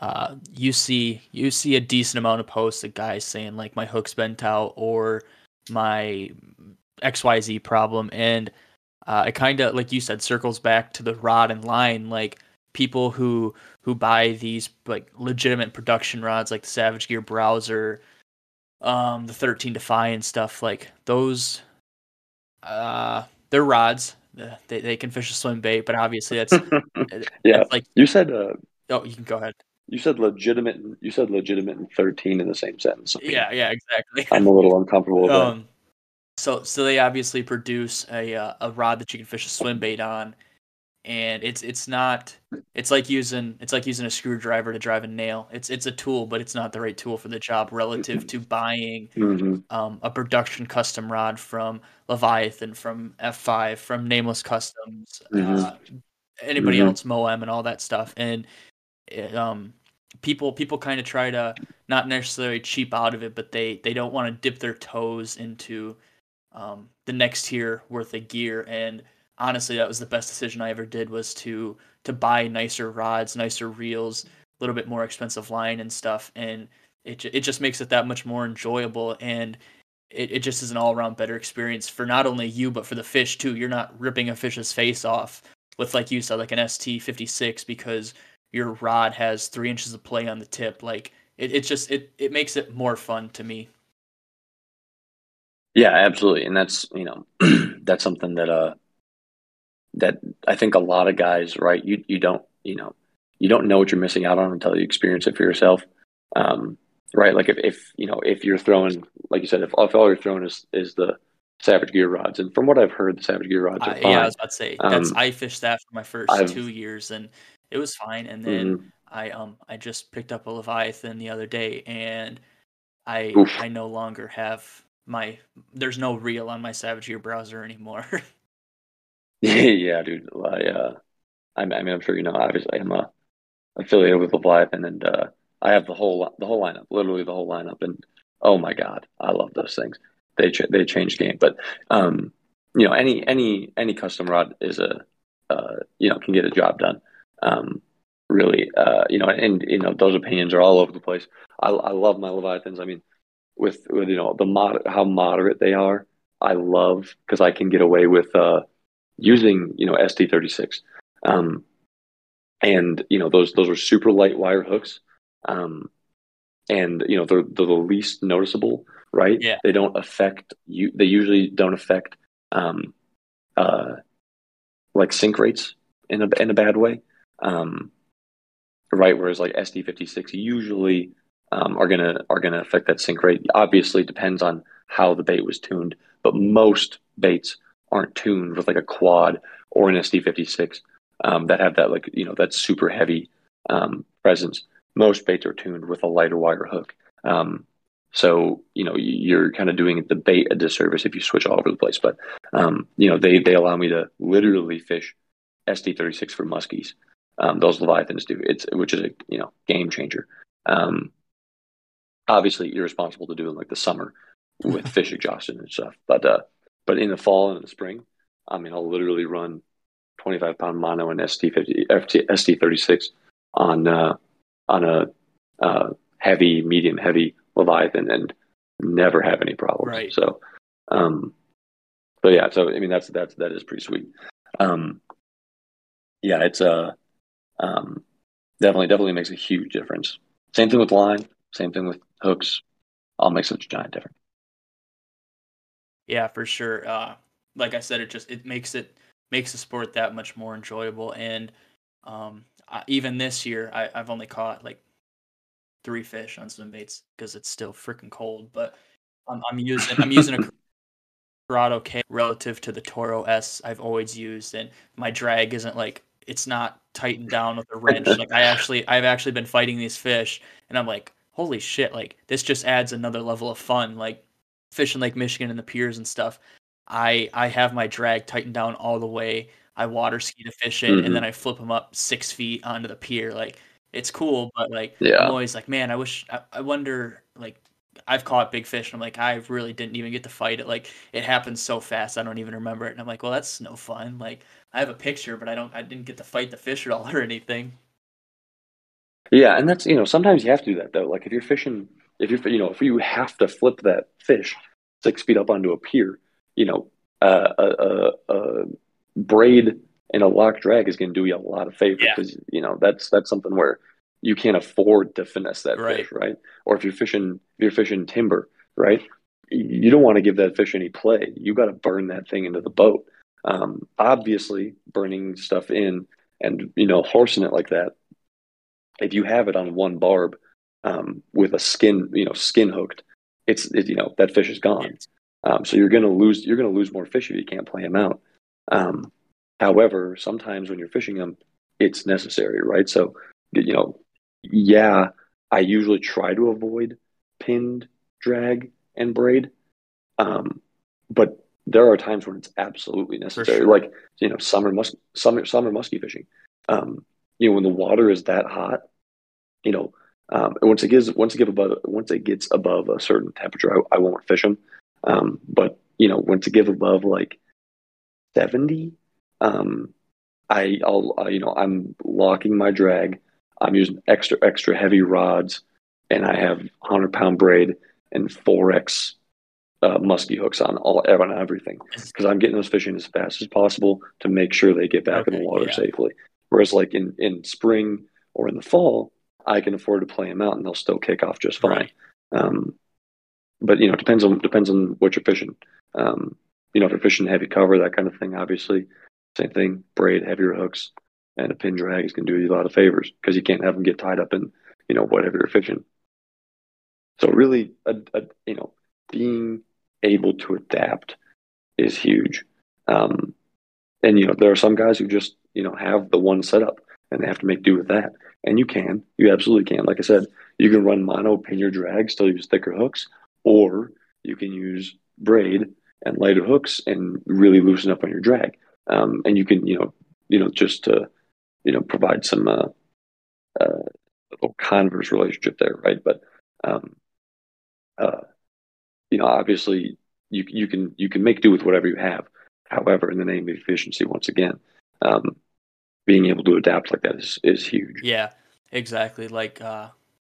uh, you see you see a decent amount of posts of guys saying like my hook's bent out or my XYZ problem and uh, it kind of like you said circles back to the rod and line like people who who buy these like legitimate production rods like the Savage Gear Browser um the 13 Defy and stuff like those uh they're rods they, they can fish a swim bait but obviously that's yeah that's like you said uh oh you can go ahead you said legitimate. You said legitimate and thirteen in the same sentence. I mean, yeah, yeah, exactly. I'm a little uncomfortable with um, that. So, so they obviously produce a uh, a rod that you can fish a swim bait on, and it's it's not. It's like using it's like using a screwdriver to drive a nail. It's it's a tool, but it's not the right tool for the job relative to buying mm-hmm. um, a production custom rod from Leviathan, from F5, from Nameless Customs, mm-hmm. uh, anybody mm-hmm. else, Moem, and all that stuff, and it, um, people people kind of try to not necessarily cheap out of it, but they they don't want to dip their toes into um, the next tier worth of gear. And honestly, that was the best decision I ever did was to to buy nicer rods, nicer reels, a little bit more expensive line and stuff, and it it just makes it that much more enjoyable and. It, it just is an all around better experience for not only you but for the fish too. You're not ripping a fish's face off with like you said, like an ST fifty six because your rod has three inches of play on the tip. Like it, it just it it makes it more fun to me. Yeah, absolutely, and that's you know that's something that uh that I think a lot of guys right you you don't you know you don't know what you're missing out on until you experience it for yourself. Um, right, like if, if you know if you're throwing like you said if, if all you're throwing is is the Savage Gear rods, and from what I've heard, the Savage Gear rods are uh, fine. Yeah, I was about to say that's um, I fished that for my 1st two years, and it was fine. And then mm-hmm. I um I just picked up a Leviathan the other day, and I Oof. I no longer have my there's no reel on my Savage Gear browser anymore. yeah, dude. I uh, I, mean, I'm sure you know. Obviously, I'm a affiliated with Leviathan, and uh, I have the whole the whole lineup, literally the whole lineup, and oh my god, I love those things. They ch- they changed game, but um, you know, any any any custom rod is a uh, you know, can get a job done um, really, uh, you know, and you know those opinions are all over the place. I, I love my Leviathans. I mean, with, with you know the mod how moderate they are, I love because I can get away with uh, using you know ST36, um, and you know those those are super light wire hooks, um, and you know they're, they're the least noticeable, right? Yeah, they don't affect you. They usually don't affect um, uh, like sink rates in a in a bad way. Um, right, whereas like ST56 usually um, are gonna are gonna affect that sink rate. Obviously, depends on how the bait was tuned, but most baits aren't tuned with like a quad or an ST56 um, that have that like you know that super heavy um, presence. Most baits are tuned with a lighter wire hook. Um, so you know you're kind of doing the bait a disservice if you switch all over the place. But um, you know they they allow me to literally fish ST36 for muskies um, those leviathans do. It's which is a you know game changer. Obviously, irresponsible to do in like the summer with fish exhaustion and stuff, but uh, but in the fall and in the spring, I mean, I'll literally run 25 pound mono and ST50 FT, ST36 on uh, on a uh, heavy, medium heavy leviathan and never have any problems. Right. So, um, so yeah, so I mean that's that's that is pretty sweet. Um, yeah, it's a um, definitely definitely makes a huge difference. Same thing with line, same thing with hooks. All makes such a giant difference. Yeah, for sure. Uh, like I said, it just it makes it makes the sport that much more enjoyable. And um, I, even this year, I, I've only caught like three fish on swim baits because it's still freaking cold. But I'm, I'm using I'm using a Curado K relative to the Toro S I've always used, and my drag isn't like it's not tightened down with a wrench. like I actually I've actually been fighting these fish, and I'm like, holy shit! Like this just adds another level of fun. Like fishing Lake Michigan and the piers and stuff. I I have my drag tightened down all the way. I water ski to fish it, mm-hmm. and then I flip them up six feet onto the pier. Like it's cool, but like yeah. I'm always like, man, I wish I, I wonder like I've caught big fish and I'm like, I really didn't even get to fight it. Like it happened so fast, I don't even remember it. And I'm like, well, that's no fun. Like I have a picture, but I don't, I didn't get to fight the fish at all or anything. Yeah, and that's you know sometimes you have to do that though. Like if you're fishing, if you're you know if you have to flip that fish six feet up onto a pier, you know uh, a, a, a braid and a lock drag is going to do you a lot of favor because yeah. you know that's that's something where you can't afford to finesse that right. fish, right? Or if you're fishing, if you're fishing timber, right? You don't want to give that fish any play. You got to burn that thing into the boat. Um, obviously, burning stuff in and you know horsing it like that. If you have it on one barb um, with a skin, you know, skin hooked, it's it, you know that fish is gone. Um, so you're gonna lose you're gonna lose more fish if you can't play them out. Um, however, sometimes when you're fishing them, it's necessary, right? So you know yeah, I usually try to avoid pinned drag and braid. Um, but there are times when it's absolutely necessary. Sure. Like, you know, summer mus summer summer muskie fishing. Um, you know, when the water is that hot, you know, um, once it gets once it gets above once it gets above a certain temperature, I, I won't fish them. Um, but you know, once it gets above like seventy, um, I, I'll uh, you know I'm locking my drag I'm using extra extra heavy rods, and I have 100 pound braid and 4x uh, musky hooks on all on everything because I'm getting those fishing as fast as possible to make sure they get back okay, in the water yeah. safely. Whereas like in in spring or in the fall, I can afford to play them out and they'll still kick off just fine. Right. Um, but you know, it depends on depends on what you're fishing. Um, you know, if you're fishing heavy cover, that kind of thing, obviously, same thing. Braid, heavier hooks and a pin drag is going to do you a lot of favors because you can't have them get tied up in you know whatever you're fishing. So really, a, a, you know, being able to adapt is huge. Um, and you know, there are some guys who just you know have the one setup and they have to make do with that. And you can, you absolutely can. Like I said, you can run mono, pin your drag, still use thicker hooks, or you can use braid and lighter hooks and really loosen up on your drag. Um, and you can, you know, you know, just to you know provide some uh, uh, little converse relationship there, right? But um, uh, you know, obviously, you you can you can make do with whatever you have. However, in the name of efficiency, once again, um, being able to adapt like that is is huge. Yeah, exactly. Like uh,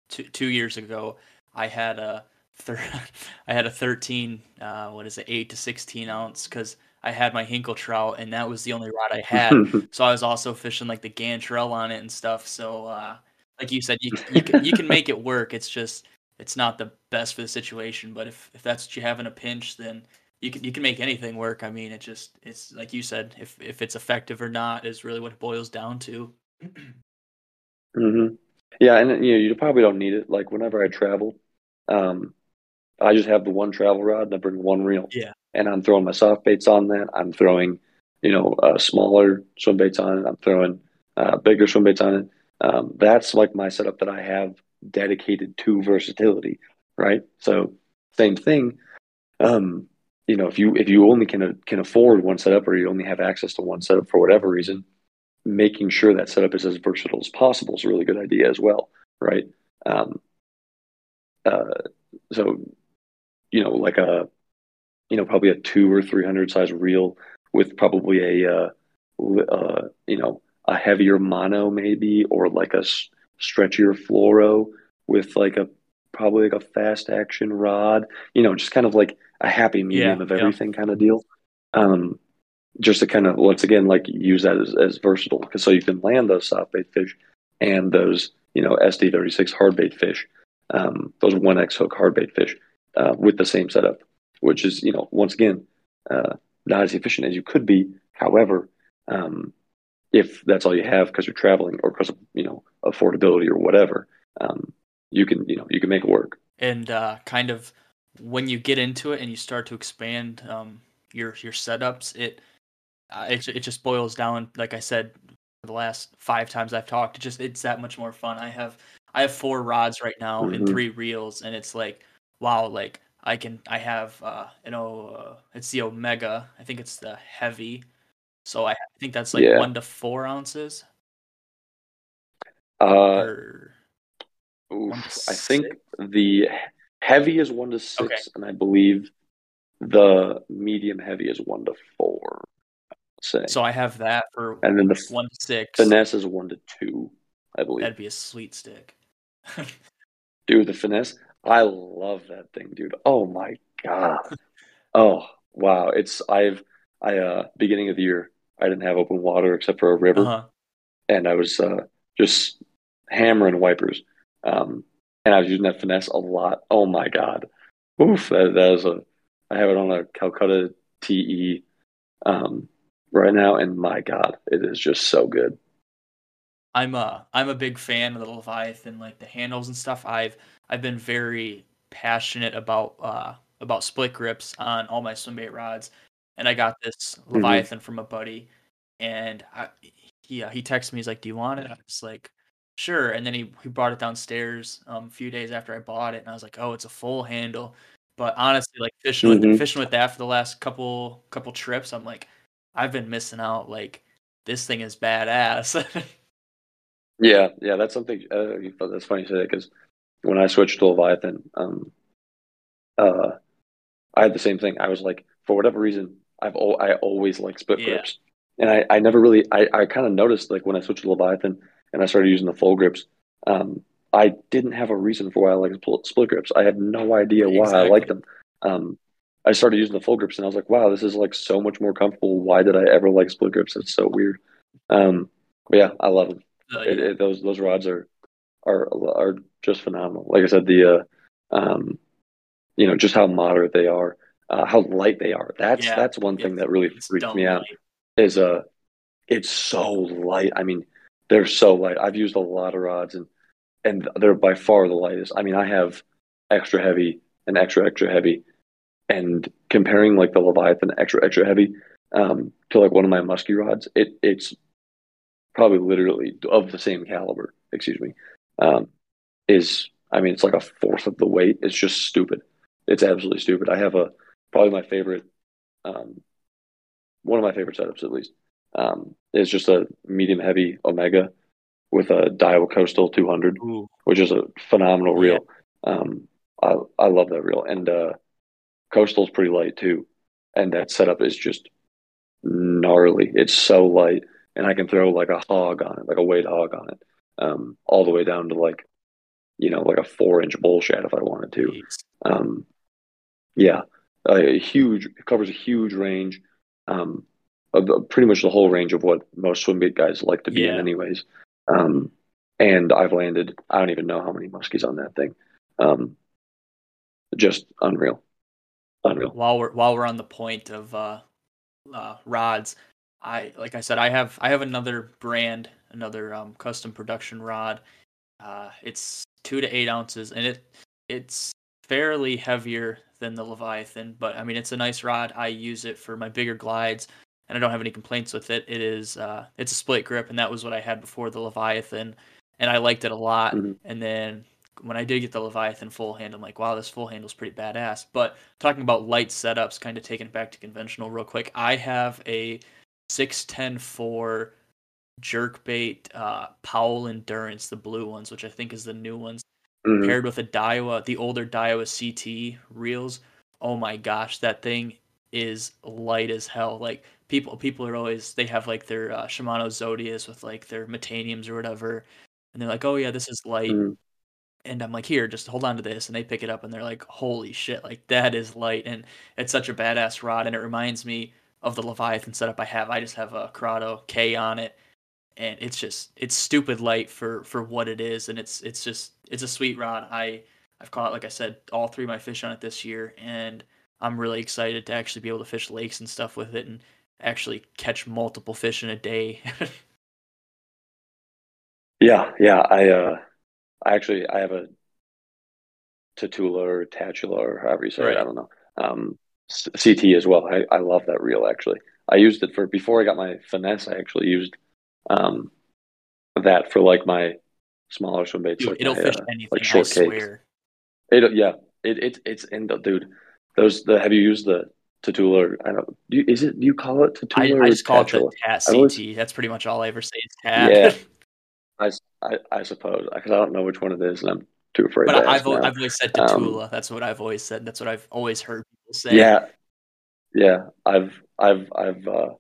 two two years ago, I had a thir- I had a thirteen. Uh, what is it? Eight to sixteen ounce because I had my Hinkle trout, and that was the only rod I had. so I was also fishing like the Gantarel on it and stuff. So, uh, like you said, you you can, you can make it work. It's just it's not the best for the situation. But if if that's what you have in a pinch, then you can you can make anything work. I mean, it just it's like you said, if if it's effective or not is really what it boils down to. hmm Yeah, and you know you probably don't need it. Like whenever I travel, um, I just have the one travel rod and I bring one reel. Yeah and I'm throwing my soft baits on that. I'm throwing, you know, uh, smaller swim baits on it. I'm throwing uh, bigger swim baits on it. Um, that's like my setup that I have dedicated to versatility, right? So same thing. Um, you know, if you if you only can can afford one setup or you only have access to one setup for whatever reason, making sure that setup is as versatile as possible is a really good idea as well, right? Um, uh, so, you know, like a you know, probably a two or 300 size reel with probably a, uh, uh, you know, a heavier mono maybe, or like a stretchier fluoro with like a, probably like a fast action rod, you know, just kind of like a happy medium yeah, of everything yeah. kind of deal. Um, just to kind of once again like use that as, as versatile because so you can land those soft bait fish and those you know ST36 hard bait fish, um, those one X hook hard bait fish uh, with the same setup, which is you know once again uh, not as efficient as you could be. However, um, if that's all you have because you're traveling or because of you know affordability or whatever, um, you can you know you can make it work. And uh, kind of when you get into it and you start to expand um, your your setups, it uh, it it just boils down. Like I said, the last five times I've talked, it just it's that much more fun. I have I have four rods right now mm-hmm. and three reels, and it's like wow, like I can I have uh, you know uh, it's the Omega. I think it's the heavy, so I think that's like yeah. one to four ounces. Uh, oof, I think the heavy is one to six, okay. and I believe the medium heavy is one to four. Say. So I have that for and then the one to six. Finesse is one to two, I believe. That'd be a sweet stick. dude, the finesse, I love that thing, dude. Oh my god. oh wow. It's I've I uh beginning of the year I didn't have open water except for a river, uh-huh. and I was uh, just hammering wipers. Um, and I was using that finesse a lot. Oh my god, oof! That, that is a. I have it on a Calcutta TE um, right now, and my god, it is just so good. I'm a I'm a big fan of the Leviathan, like the handles and stuff. I've I've been very passionate about uh, about split grips on all my swim bait rods, and I got this mm-hmm. Leviathan mm-hmm. from a buddy, and I, he uh, he texted me. He's like, "Do you want it?" I was like, "Sure." And then he he brought it downstairs um, a few days after I bought it, and I was like, "Oh, it's a full handle." But honestly, like fishing mm-hmm. with fishing with that for the last couple couple trips, I'm like, I've been missing out. Like this thing is badass. yeah, yeah, that's something. Uh, that's funny to say because when I switched to Leviathan, um, uh, I had the same thing. I was like, for whatever reason, I've o- I always like split yeah. grips, and I, I never really I, I kind of noticed like when I switched to Leviathan and I started using the full grips, um, I didn't have a reason for why I like split grips. I had no idea why exactly. I liked them. Um, I started using the full grips and I was like, wow, this is like so much more comfortable. Why did I ever like split grips? It's so weird. Um, but yeah, I love them. Uh, it, it, those those rods are are are just phenomenal. Like I said, the uh, um, you know, just how moderate they are uh, how light they are. That's yeah, that's one thing that really freaks me out. Is uh, it's so light. I mean, they're so light. I've used a lot of rods and and they're by far the lightest. I mean, I have extra heavy and extra extra heavy, and comparing like the Leviathan extra extra heavy um, to like one of my musky rods, it it's probably literally of the same caliber. Excuse me. Um, is I mean, it's like a fourth of the weight. It's just stupid. It's absolutely stupid. I have a probably my favorite, um, one of my favorite setups at least, um, is just a medium heavy Omega with a Daiwa Coastal 200, Ooh. which is a phenomenal reel. Um, I I love that reel, and uh, Coastal's pretty light too, and that setup is just gnarly. It's so light, and I can throw like a hog on it, like a weight hog on it, um, all the way down to like, you know, like a four inch bull shad if I wanted to. Um, yeah, a huge it covers a huge range, um, pretty much the whole range of what most swim bait guys like to be yeah. in, anyways. Um, and I've landed I don't even know how many muskies on that thing. Um, just unreal, unreal. While we're while we're on the point of uh, uh, rods, I like I said I have I have another brand, another um, custom production rod. Uh, it's two to eight ounces, and it it's fairly heavier than the Leviathan, but I mean it's a nice rod. I use it for my bigger glides, and I don't have any complaints with it. It is uh, it's a split grip, and that was what I had before the Leviathan, and I liked it a lot. Mm-hmm. And then when I did get the Leviathan full hand, I'm like, wow, this full handle's pretty badass. But talking about light setups, kind of taking it back to conventional real quick, I have a six ten four jerkbait uh, Powell Endurance, the blue ones, which I think is the new ones mm-hmm. paired with a Daiwa, the older Daiwa CT reels. Oh my gosh, that thing is light as hell. Like people, people are always they have like their uh, Shimano Zodias with like their Metaniums or whatever, and they're like, oh yeah, this is light. Mm-hmm. And I'm like, here, just hold on to this, and they pick it up, and they're like, holy shit, like that is light, and it's such a badass rod, and it reminds me of the Leviathan setup I have. I just have a Curado K on it, and it's just it's stupid light for for what it is, and it's it's just it's a sweet rod. I I've caught like I said all three of my fish on it this year, and I'm really excited to actually be able to fish lakes and stuff with it, and actually catch multiple fish in a day. yeah, yeah. I uh, I actually I have a Tatula or Tatula or however you say right. it. I don't know. Um, CT as well. I, I love that reel actually. I used it for before I got my finesse. I actually used um, that for like my smaller swim baits. Dude, like it'll my, fish uh, anything. like short I swear. It yeah. It, it it's in the dude. Those the have you used the Tatula? I don't. You, is it you call it Tatula? I, I just call it the Tat CT. Always, That's pretty much all I ever say is Tat. Yeah. I, I, I suppose because I don't know which one it is, and I'm too afraid. But I've, I've always said Tatula. Um, That's what I've always said. That's what I've always heard people say. Yeah, yeah. I've I've I've uh,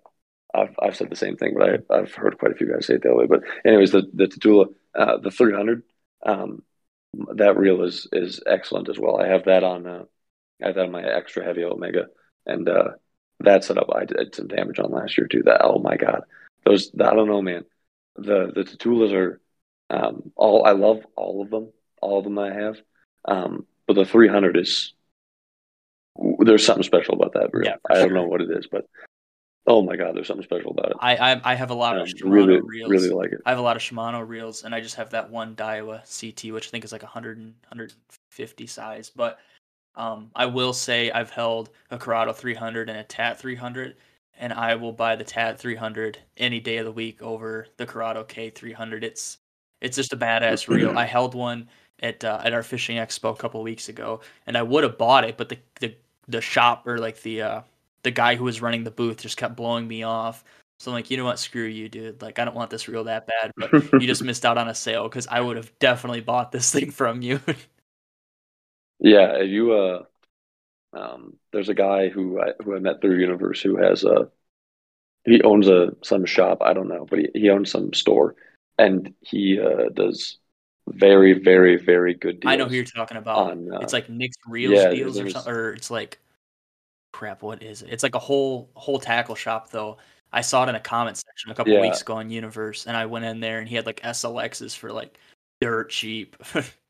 I've I've said the same thing, but I, I've heard quite a few guys say it the other way. But anyways, the the Tatula, uh, the 300, um, that reel is is excellent as well. I have that on. Uh, I have that on my extra heavy Omega, and uh, that setup I did some damage on last year too. That oh my god, those I don't know, man. The the Tatulas are um, all I love all of them, all of them I have. Um, but the 300 is there's something special about that. Yeah, I don't know what it is, but oh my god, there's something special about it. I I, I have a lot um, of Shimano really, reels. Really like it. I have a lot of Shimano reels, and I just have that one Daiwa CT, which I think is like 100 150 size. But um, I will say I've held a Curado 300 and a Tat 300, and I will buy the Tat 300 any day of the week over the Curado K 300. It's it's just a badass reel. I held one at uh, at our fishing expo a couple weeks ago, and I would have bought it, but the the the shop or like the uh, the guy who was running the booth just kept blowing me off. So I'm like, you know what? Screw you, dude. Like, I don't want this reel that bad, but you just missed out on a sale because I would have definitely bought this thing from you. yeah, you uh, um, there's a guy who I who I met through Universe who has a he owns a some shop. I don't know, but he, he owns some store and he uh, does very, very, very good deals. I know who you're talking about. On, uh, it's like Nick's Reels yeah, deals or something, or it's like crap. What is it? It's like a whole whole tackle shop though. I saw it in a comment section a couple yeah. weeks ago on Universe, and I went in there and he had like SLXs for like dirt cheap.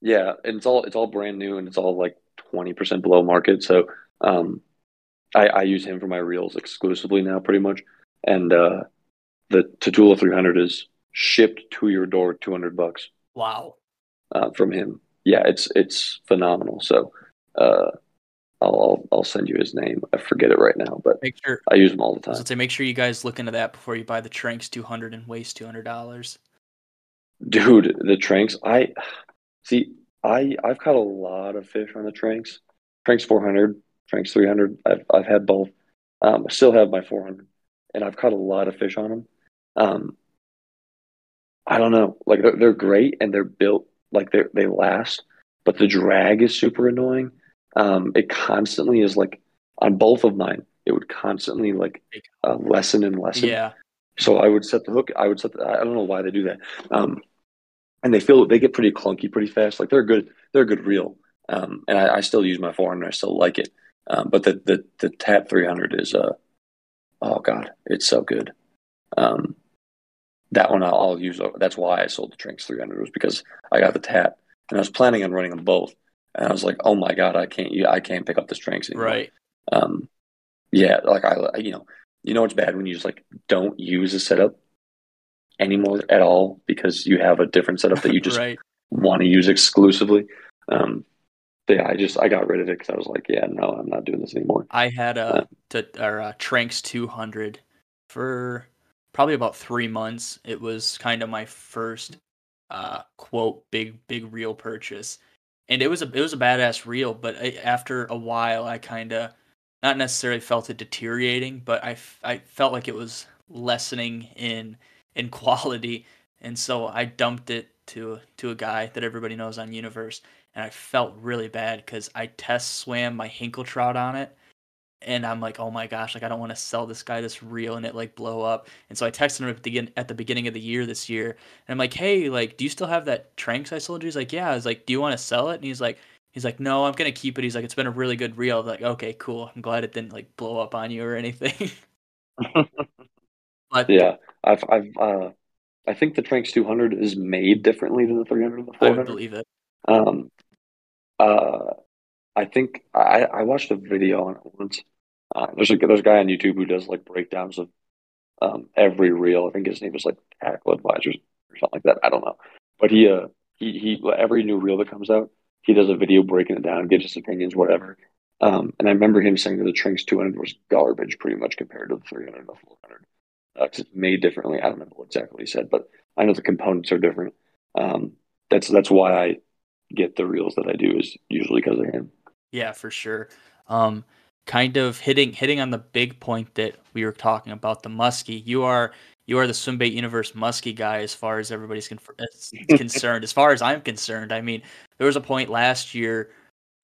yeah, and it's all it's all brand new and it's all like twenty percent below market. So um, I, I use him for my reels exclusively now, pretty much, and uh, the Tatula 300 is shipped to your door, 200 bucks. Wow. Uh, from him. Yeah, it's it's phenomenal. So, uh, I'll, I'll, send you his name. I forget it right now, but make sure I use him all the time. So say make sure you guys look into that before you buy the Tranx 200 and waste 200 dollars. Dude, the Tranx. I see. I I've caught a lot of fish on the Tranx. Tranx 400, Tranx 300. I've I've had both. Um, I still have my 400, and I've caught a lot of fish on them. Um, I don't know, like they're, they're great and they're built like they they last, but the drag is super annoying. Um, it constantly is like on both of mine. It would constantly like uh, lessen and lessen. Yeah. So I would set the hook. I would set. The, I don't know why they do that. Um, and they feel they get pretty clunky pretty fast. Like they're good. They're a good reel. Um, and I, I, still use my 400. I still like it. Um, but the the the Tat 300 is uh oh god, it's so good. Um, that one I'll, I'll, use. That's why I sold the Tranx 300 was because I got the Tat, and I was planning on running them both. And I was like, oh my god, I can't. I can't pick up the Tranx anymore. Right. Um, yeah, like I, you know, you know, it's bad when you just like don't use a setup anymore at all because you have a different setup that you just right. want to use exclusively. Um, yeah, I just I got rid of it because I was like, yeah, no, I'm not doing this anymore. I had a uh, or a Tranx 200 for probably about three months. It was kind of my first uh, quote big big reel purchase, and it was a it was a badass reel. But I, after a while, I kind of not necessarily felt it deteriorating, but I, I felt like it was lessening in in quality, and so I dumped it to to a guy that everybody knows on Universe, and I felt really bad because I test swam my Hinkle trout on it, and I'm like, oh my gosh, like I don't want to sell this guy this reel and it like blow up. And so I texted him at the, at the beginning of the year this year, and I'm like, hey, like, do you still have that Tranx I sold you? He's like, yeah. I was like, do you want to sell it? And he's like, He's like, no, I'm gonna keep it. He's like, it's been a really good reel. I'm like, okay, cool. I'm glad it didn't like blow up on you or anything. but yeah, I've I've uh, I think the Tranx 200 is made differently than the 300 and the 400. I believe it. Um, uh, I think I I watched a video on it once. Uh, there's a there's a guy on YouTube who does like breakdowns of um, every reel. I think his name is like Tackle Advisors or something like that. I don't know, but he uh he he every new reel that comes out, he does a video breaking it down, gives his opinions, whatever. Um, and I remember him saying that the Tranx 200 was garbage, pretty much compared to the 300 and the 400. Uh, it's made differently. I don't remember exactly what he said, but I know the components are different. Um, that's that's why I get the reels that I do is usually because of him. Yeah, for sure. Um, kind of hitting hitting on the big point that we were talking about the muskie. You are you are the swimbait universe muskie guy as far as everybody's con- concerned. as far as I'm concerned, I mean, there was a point last year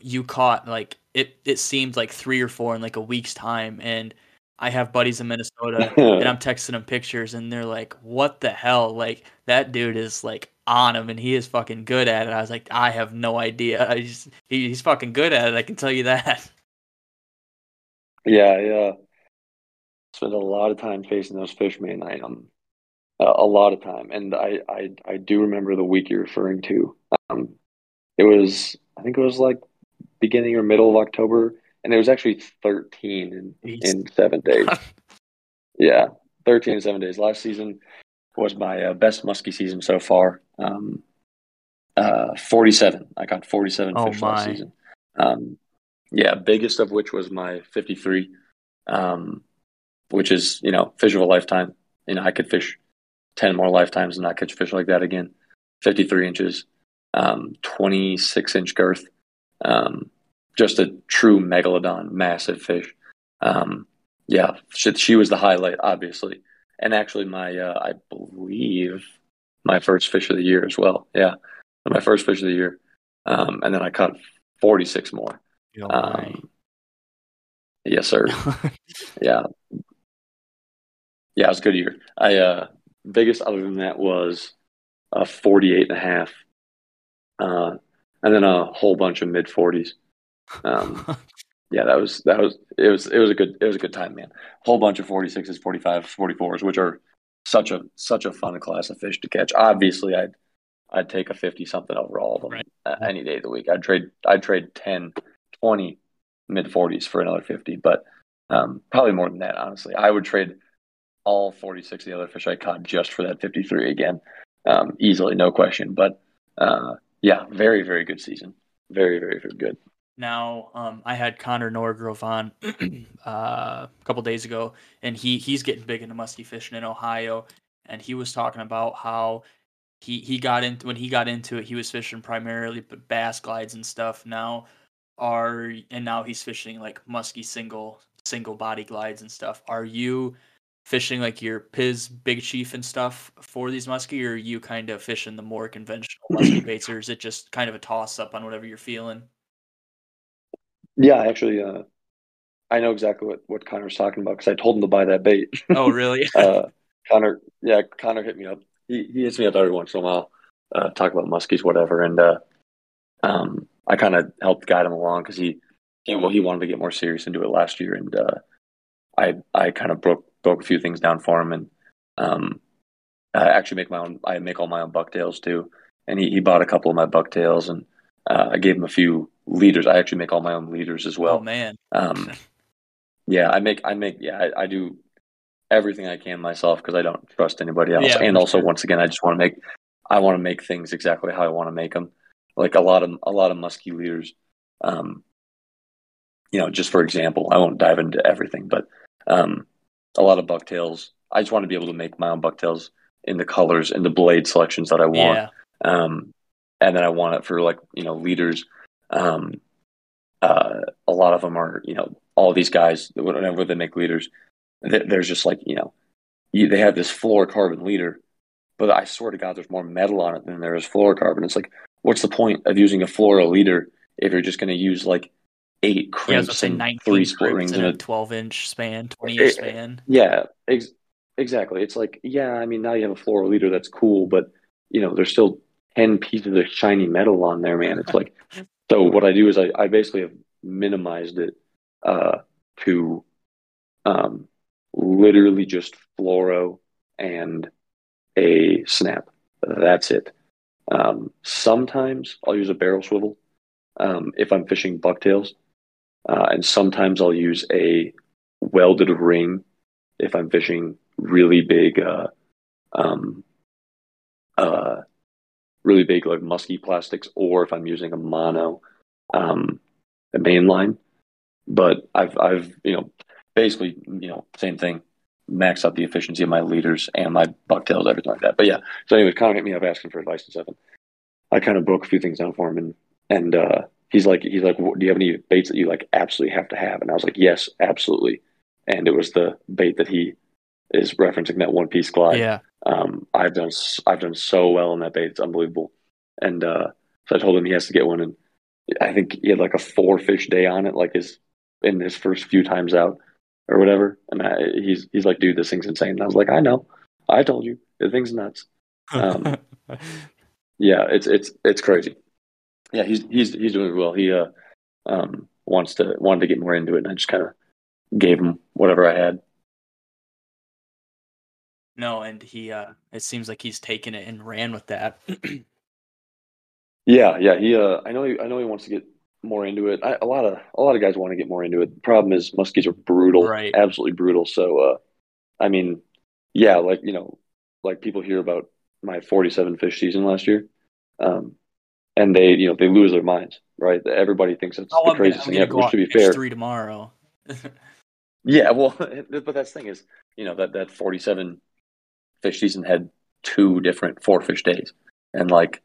you caught like it. It seemed like three or four in like a week's time, and I have buddies in Minnesota, and I'm texting them pictures, and they're like, "What the hell? Like that dude is like on him, and he is fucking good at it." I was like, "I have no idea. I just he, he's fucking good at it. I can tell you that." Yeah, yeah. Spent a lot of time facing those fish, man. I um, a lot of time, and I I I do remember the week you're referring to. Um, it was I think it was like beginning or middle of October and it was actually 13 in, in seven days. yeah, 13 in seven days. Last season was my uh, best muskie season so far. Um, uh, 47. I got 47 oh fish my. last season. Um, yeah, biggest of which was my 53, um, which is, you know, fish of a lifetime. You know, I could fish 10 more lifetimes and not catch fish like that again. 53 inches, um, 26 inch girth. Um, just a true megalodon, massive fish. Um, yeah, she, she, was the highlight, obviously, and actually my uh, I believe my first fish of the year as well. Yeah, my first fish of the year, um, and then I caught forty six more. Um, yes, sir. yeah, yeah, it was a good year. I uh, biggest other than that was a forty eight and a half, uh, and then a whole bunch of mid forties. Um, yeah, that was that was it was it was a good it was a good time, man. Whole bunch of 46s, 45s, 44s, which are such a such a fun class of fish to catch. Obviously, I'd I'd take a 50 something over all of them right. any day of the week. I'd trade I'd trade 10, 20 mid 40s for another 50, but um, probably more than that, honestly. I would trade all 46 of the other fish I caught just for that 53 again, um, easily, no question. But uh, yeah, very, very good season. Very, very, very good. Now, um, I had Connor Norgrove on uh, a couple days ago, and he he's getting big into musky fishing in Ohio, and he was talking about how he he got into when he got into it, he was fishing primarily bass glides and stuff. Now, are and now he's fishing like musky single single body glides and stuff. Are you fishing like your Piz Big Chief and stuff for these musky, or are you kind of fishing the more conventional musky baits, or is it just kind of a toss up on whatever you're feeling? Yeah, actually, uh, I know exactly what, what Connor's talking about because I told him to buy that bait. Oh, really? uh, Connor, yeah, Connor hit me up. He, he hits me up every once in a while, uh, talk about muskies, whatever. And uh, um, I kind of helped guide him along because he, he, well, he wanted to get more serious and do it last year. And uh, I, I kind of broke broke a few things down for him, and um, I actually make my own. I make all my own bucktails too. And he, he bought a couple of my bucktails, and uh, I gave him a few leaders. I actually make all my own leaders as well. Oh man. Um, yeah, I make I make yeah I, I do everything I can myself because I don't trust anybody else. Yeah, and also, sure. once again, I just want to make I want to make things exactly how I want to make them. Like a lot of a lot of musky leaders. Um, you know, just for example, I won't dive into everything, but um, a lot of bucktails. I just want to be able to make my own bucktails in the colors and the blade selections that I want. Yeah. Um, and then I want it for like you know leaders um, uh, a lot of them are, you know, all these guys, whenever they make leaders, there's just like, you know, they have this fluorocarbon leader, but I swear to God, there's more metal on it than there is fluorocarbon. It's like, what's the point of using a fluoro leader if you're just going to use like eight crimps yeah, and three split rings in a 12 inch span, 20 inch span? Yeah, ex- exactly. It's like, yeah, I mean, now you have a fluoro leader that's cool, but you know, there's still 10 pieces of shiny metal on there, man. It's like, So what I do is I, I basically have minimized it uh, to um, literally just fluoro and a snap. That's it. Um, sometimes I'll use a barrel swivel um, if I'm fishing bucktails, uh, and sometimes I'll use a welded ring if I'm fishing really big, uh, um, uh, really big like musky plastics, or if I'm using a mono, um, a main line. But I've I've you know basically you know same thing, max out the efficiency of my leaders and my bucktails, everything like that. But yeah, so anyway, kind of hit me up asking for advice and stuff. And I kind of broke a few things down for him, and and uh, he's like he's like, do you have any baits that you like absolutely have to have? And I was like, yes, absolutely. And it was the bait that he is referencing that one piece glide. Yeah. Um, I've done I've done so well in that bait; it's unbelievable. And uh, so I told him he has to get one, and I think he had like a four fish day on it, like his in his first few times out or whatever. And I, he's he's like, dude, this thing's insane. And I was like, I know, I told you, the thing's nuts. Um, yeah, it's it's it's crazy. Yeah, he's he's he's doing well. He uh um wants to wanted to get more into it, and I just kind of gave him whatever I had. No, and he uh it seems like he's taken it and ran with that. yeah, yeah. He uh I know he I know he wants to get more into it. I, a lot of a lot of guys want to get more into it. The problem is muskies are brutal, Right. absolutely brutal. So, uh, I mean, yeah, like you know, like people hear about my 47 fish season last year, um, and they you know they lose their minds, right? Everybody thinks it's Oh, the gonna, craziest thing ever. Which to be fair, three tomorrow. yeah, well, but that's the thing is, you know, that that 47 fish season had two different four fish days, and like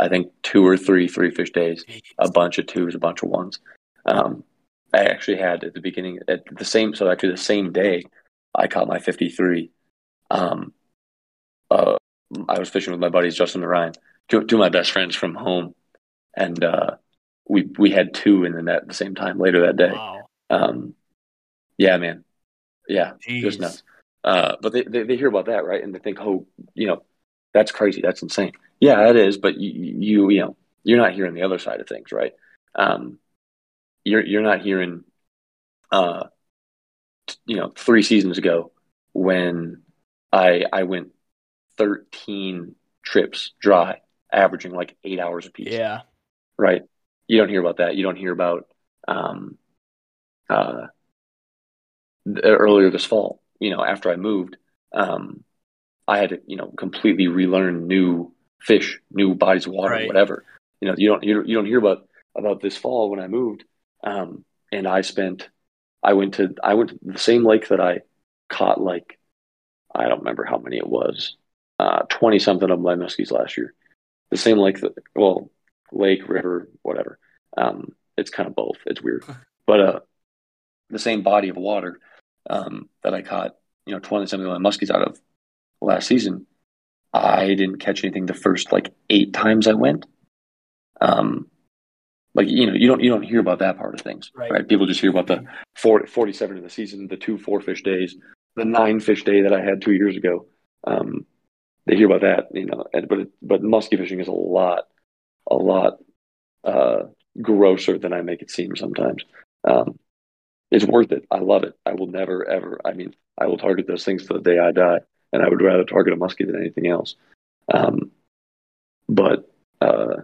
I think two or three three fish days, a bunch of twos, a bunch of ones. Um, I actually had at the beginning at the same, so actually the same day, I caught my 53. Um, uh, I was fishing with my buddies Justin and Ryan, two, two of my best friends from home, and uh, we we had two in the net at the same time later that day. Wow. Um, yeah, man, yeah, just Jeez. nuts. Uh, but they, they they hear about that, right? And they think, oh, you know, that's crazy, that's insane. Yeah, it is, but you you you know, you're not hearing the other side of things, right? Um, you're you're not hearing, uh, you know, three seasons ago when I I went 13 trips dry, averaging like eight hours a piece Yeah. right? You don't hear about that. You don't hear about um, uh, earlier this fall. You know, after I moved, um, I had to you know completely relearn new fish, new bodies of water, Right. whatever. You know, you don't you don't, you don't hear about about this fall when I moved, um, and I spent. I went to I went to the same lake that I caught like I don't remember how many it was, twenty something of my muskies last year. The same lake that well lake, river, whatever. Um, it's kind of both. It's weird, but uh, the same body of water um, that I caught, you know, twenty something of my muskies out of last season. I didn't catch anything the first like eight times I went. Um, like you know, you don't you don't hear about that part of things, Right. right? People just hear about the 40, 47 of the season, the two four fish days, the nine fish day that I had two years ago. Um, they hear about that, you know, and, but but musky fishing is a lot a lot uh, grosser than I make it seem sometimes. Um, it's worth it. I love it. I will never ever. I mean, I will target those things to the day I die, and I would rather target a muskie than anything else. Um, but uh,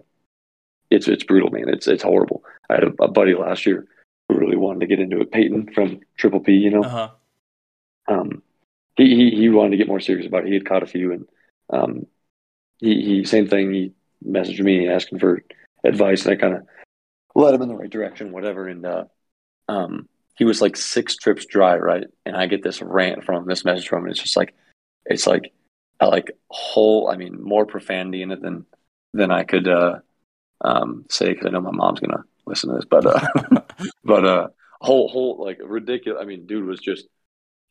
it's it's brutal, man. It's it's horrible. I had a, a buddy last year who really wanted to get into it. Peyton from Triple P, you know, Uh huh. um, he, he he wanted to get more serious about it. He had caught a few, and um, he he same thing. He messaged me asking for advice, and I kind of led him in the right direction, whatever. And uh, um, he was like six trips dry, right? And I get this rant from him, this message from him. It's just like it's like a like whole. I mean, more profanity in it than than I could uh, um, say because I know my mom's gonna listen to this, but uh, but uh, whole whole like ridiculous. I mean, dude was just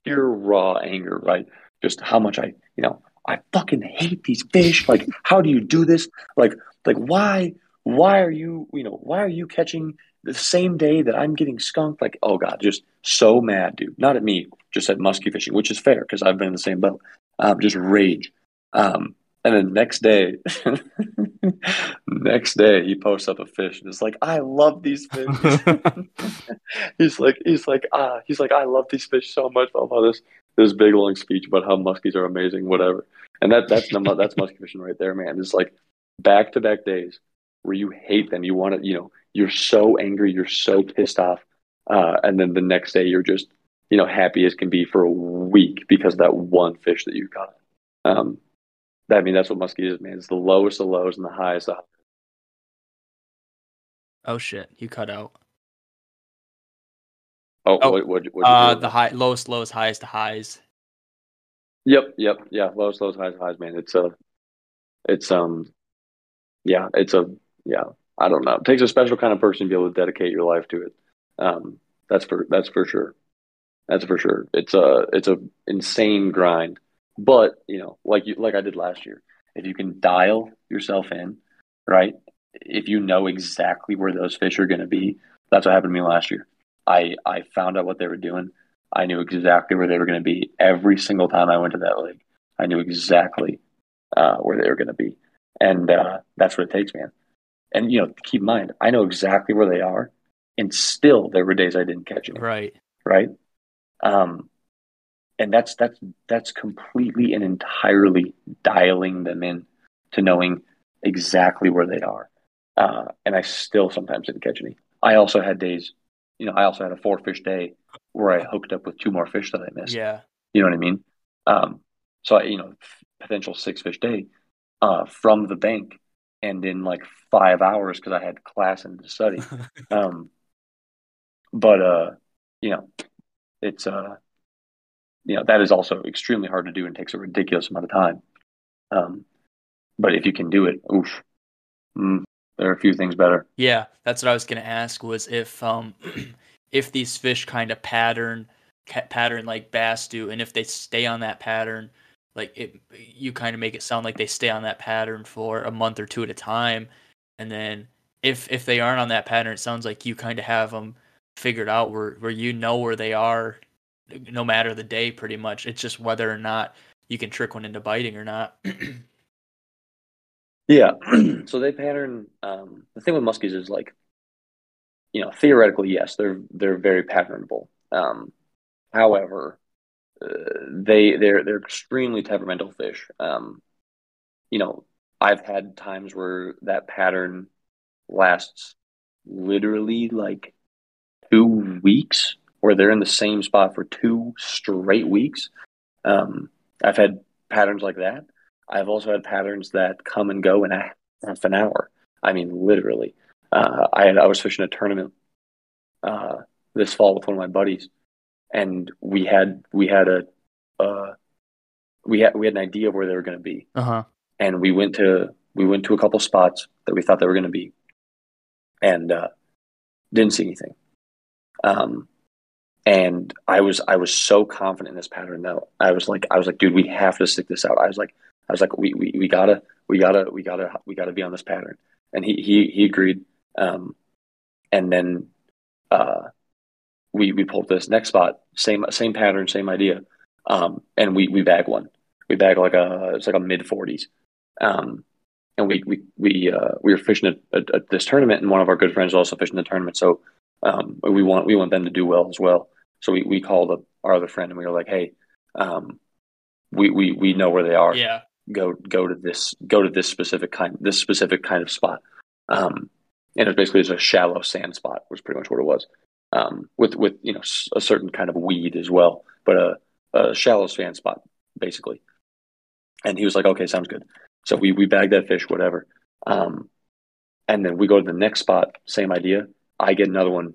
pure raw anger, right? Just how much I, you know, I fucking hate these fish. Like, how do you do this? Like, like why, why are you, you know, why are you catching the same day that I'm getting skunked? Like, oh god, just so mad, dude. Not at me, just at musky fishing, which is fair because I've been in the same boat. Um, just rage. Um, And then next day, next day he posts up a fish and it's like, I love these fish. he's like, he's like, ah, he's like, I love these fish so much. Blah, blah, this this big long speech about how muskies are amazing, whatever. And that that's that's muskie fishing right there, man. It's like back to back days where you hate them. You want to, you know, you're so angry, you're so pissed off, uh, and then the next day you're just, you know, happy as can be for a week because of that one fish that you caught. Um, I mean, that's what muskie is, man. It's the lowest of lows and the highest of highs. Oh shit, you cut out. Oh, Oh, what, what, what Uh, the high, lowest, lows, highest highs. Yep, yep, yeah. Lowest, lows, highest highs, man. It's a, it's um, yeah, it's a, yeah. I don't know. It takes a special kind of person to be able to dedicate your life to it. Um, that's for that's for sure. That's for sure. It's a it's a insane grind. But you know, like you like I did last year, if you can dial yourself in, right? If you know exactly where those fish are going to be, that's what happened to me last year. I I found out what they were doing. I knew exactly where they were going to be every single time I went to that lake. I knew exactly uh, where they were going to be, and uh, that's what it takes, man. And you know, keep in mind, I know exactly where they are, and still there were days I didn't catch them Right. right? Um, and that's that's that's completely and entirely dialing them in to knowing exactly where they are. Uh, and I still sometimes didn't catch any. I also had days, you know, I also had a four fish day where I hooked up with two more fish that I missed. Yeah. You know what I mean? Um, so I, you know, potential six fish day uh, from the bank, and in like five hours because I had class and to study. Um, but uh, you know, it's uh, you know, that is also extremely hard to do and takes a ridiculous amount of time. Um, but if you can do it, oof, mm, there are a few things better. Yeah, that's what I was gonna ask. Was if um, if these fish kind of pattern pattern like bass do, and if they stay on that pattern, like it, you kind of make it sound like they stay on that pattern for a month or two at a time, and then if if they aren't on that pattern, it sounds like you kind of have them figured out where where you know where they are, no matter the day. Pretty much, it's just whether or not you can trick one into biting or not. Yeah. so they pattern. Um, the thing with muskies is like, you know, theoretically, yes, they're they're very patternable. Um, however, they they're they're extremely temperamental fish. Um, you know, I've had times where that pattern lasts literally like two weeks, where they're in the same spot for two straight weeks. Um, I've had patterns like that. I've also had patterns that come and go in a half an hour. I mean, literally. Uh, I had I was fishing a tournament uh, this fall with one of my buddies, and we had we had a uh, we had we had an idea of where they were going to be, uh huh. and we went to we went to a couple spots that we thought they were going to be, and uh, didn't see anything. Um, and I was I was so confident in this pattern though. I was like I was like, dude, we have to stick this out. I was like I was like, we we, we gotta we gotta we gotta we gotta be on this pattern. And he he he agreed. Um, and then uh, we we pulled this next spot, same same pattern, same idea. Um, and we we bag one. We bag like a it's like a mid forties. Um, and we we we uh, we were fishing at, at, at, this tournament, and one of our good friends was also fishing the tournament. So um, we want we want them to do well as well. So we we called up our other friend, and we were like, hey, um, we we we know where they are. Yeah. Go go to this go to this specific kind this specific kind of spot. Um, and it was basically just a shallow sand spot was pretty much what it was. Um, with with you know a certain kind of weed as well, but a, a shallow sand spot basically. And he was like, "Okay, sounds good." So we we bagged that fish, whatever. Um, and then we go to the next spot, same idea. I get another one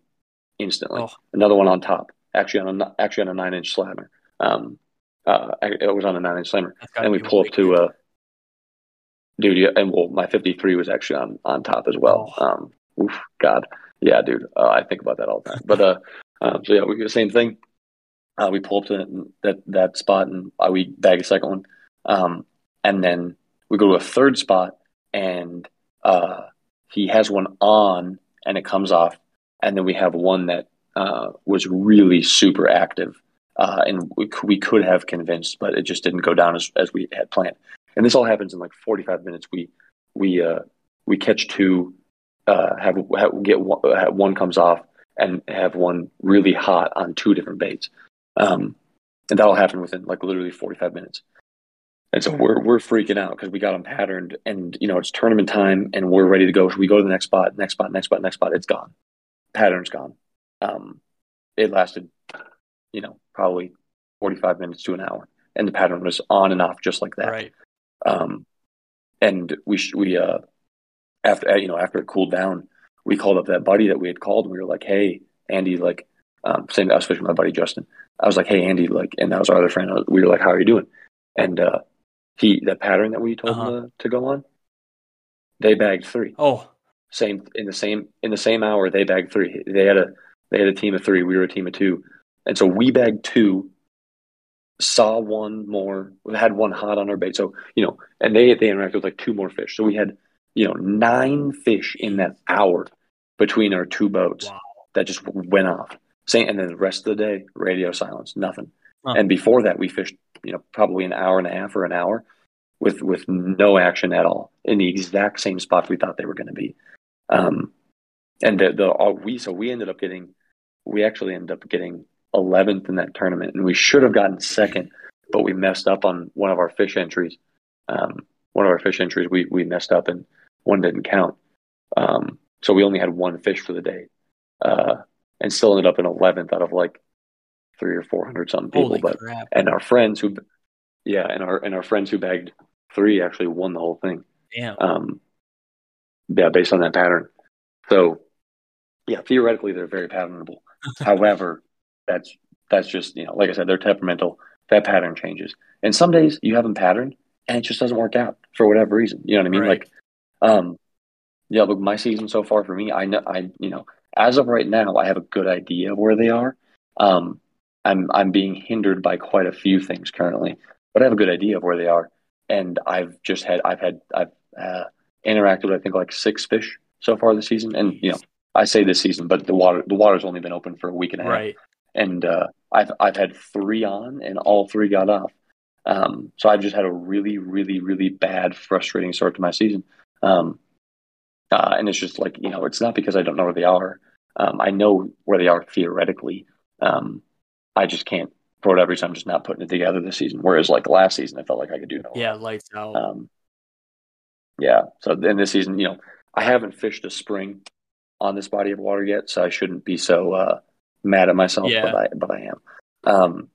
instantly, Oh. another one on top, actually on a actually on a nine inch slammer. Um, uh, it was on a nine inch slammer, and we pull up to uh, dude, yeah, and well, my fifty three was actually on on top as well. Oh. Um, oof, God, yeah, dude, uh, I think about that all the time. But uh, um, so yeah, we do the same thing. Uh, we pull up to that that spot and uh, we bag a second one, um, and then we go to a third spot and uh, he has one on and it comes off, and then we have one that uh, was really super active, uh, and we, we could have convinced, but it just didn't go down as, as we had planned. and this all happens in like 45 minutes. We we uh we catch two, uh have, have get one, have one comes off and have one really hot on two different baits. Um, and that'll happen within like literally 45 minutes. And so we're we're freaking out because we got them patterned, and you know it's tournament time, and we're ready to go. So we go to the next spot, next spot, next spot, next spot. It's gone. Pattern's gone. Um, it lasted, you know, probably 45 minutes to an hour, and the pattern was on and off just like that. Right. Um, and we sh- we uh after you know after it cooled down, we called up that buddy that we had called, and we were like, "Hey, Andy, like, um, same I was fishing with my buddy Justin. I was like, "Hey, Andy, like," and that was our other friend. We were like, "How are you doing?" And uh, he the pattern that we told Uh-huh. him to, to go on, they bagged three. Oh, Same in the same in the same hour they bagged three. They had a they had a team of three. We were a team of two, and so we bagged two. Saw one more. We had one hot on our bait. So you know, and they they interacted with like two more fish. So we had you know nine fish in that hour between our two boats Wow. that just went off. Same, and then the rest of the day, radio silence, nothing. Huh. And before that, we fished, you know, probably an hour and a half or an hour with with no action at all in the exact same spot we thought they were going to be. Um, and the the all we so we ended up getting, we actually ended up getting 11th in that tournament, and we should have gotten second, but we messed up on one of our fish entries. Um, one of our fish entries, we we messed up, and one didn't count. Um, so we only had one fish for the day, uh, and still ended up in 11th out of like three or four hundred something people. holy but crap! and our friends who, yeah, and our and our friends who bagged three actually won the whole thing. Damn. Um, yeah, based on that pattern. So, yeah, theoretically they're very patternable. However, that's that's just you know, like I said, they're temperamental. That pattern changes, and some days you have them patterned, and it just doesn't work out for whatever reason. You know what I mean? Right. Like, um, yeah, but my season so far for me, I know, I you know, as of right now, I have a good idea of where they are. Um, I'm I'm being hindered by quite a few things currently, but I have a good idea of where they are, and I've just had I've had I've uh, interacted with I think like six fish so far this season, and you know I say this season, but the water the water's only been open for a week and a half, Right. and uh, I've I've had three on, and all three got off. Um, so I've just had a really really really bad frustrating start to my season, um, uh, and it's just like you know it's not because I don't know where they are. Um, I know where they are theoretically. Um, I just can't for whatever reason. I'm just not putting it together this season. Whereas like last season, I felt like I could do no. Yeah, lights out. Um, yeah. So in this season, you know, I haven't fished a spring on this body of water yet, so I shouldn't be so uh, mad at myself. Yeah. But I, but I am. Um,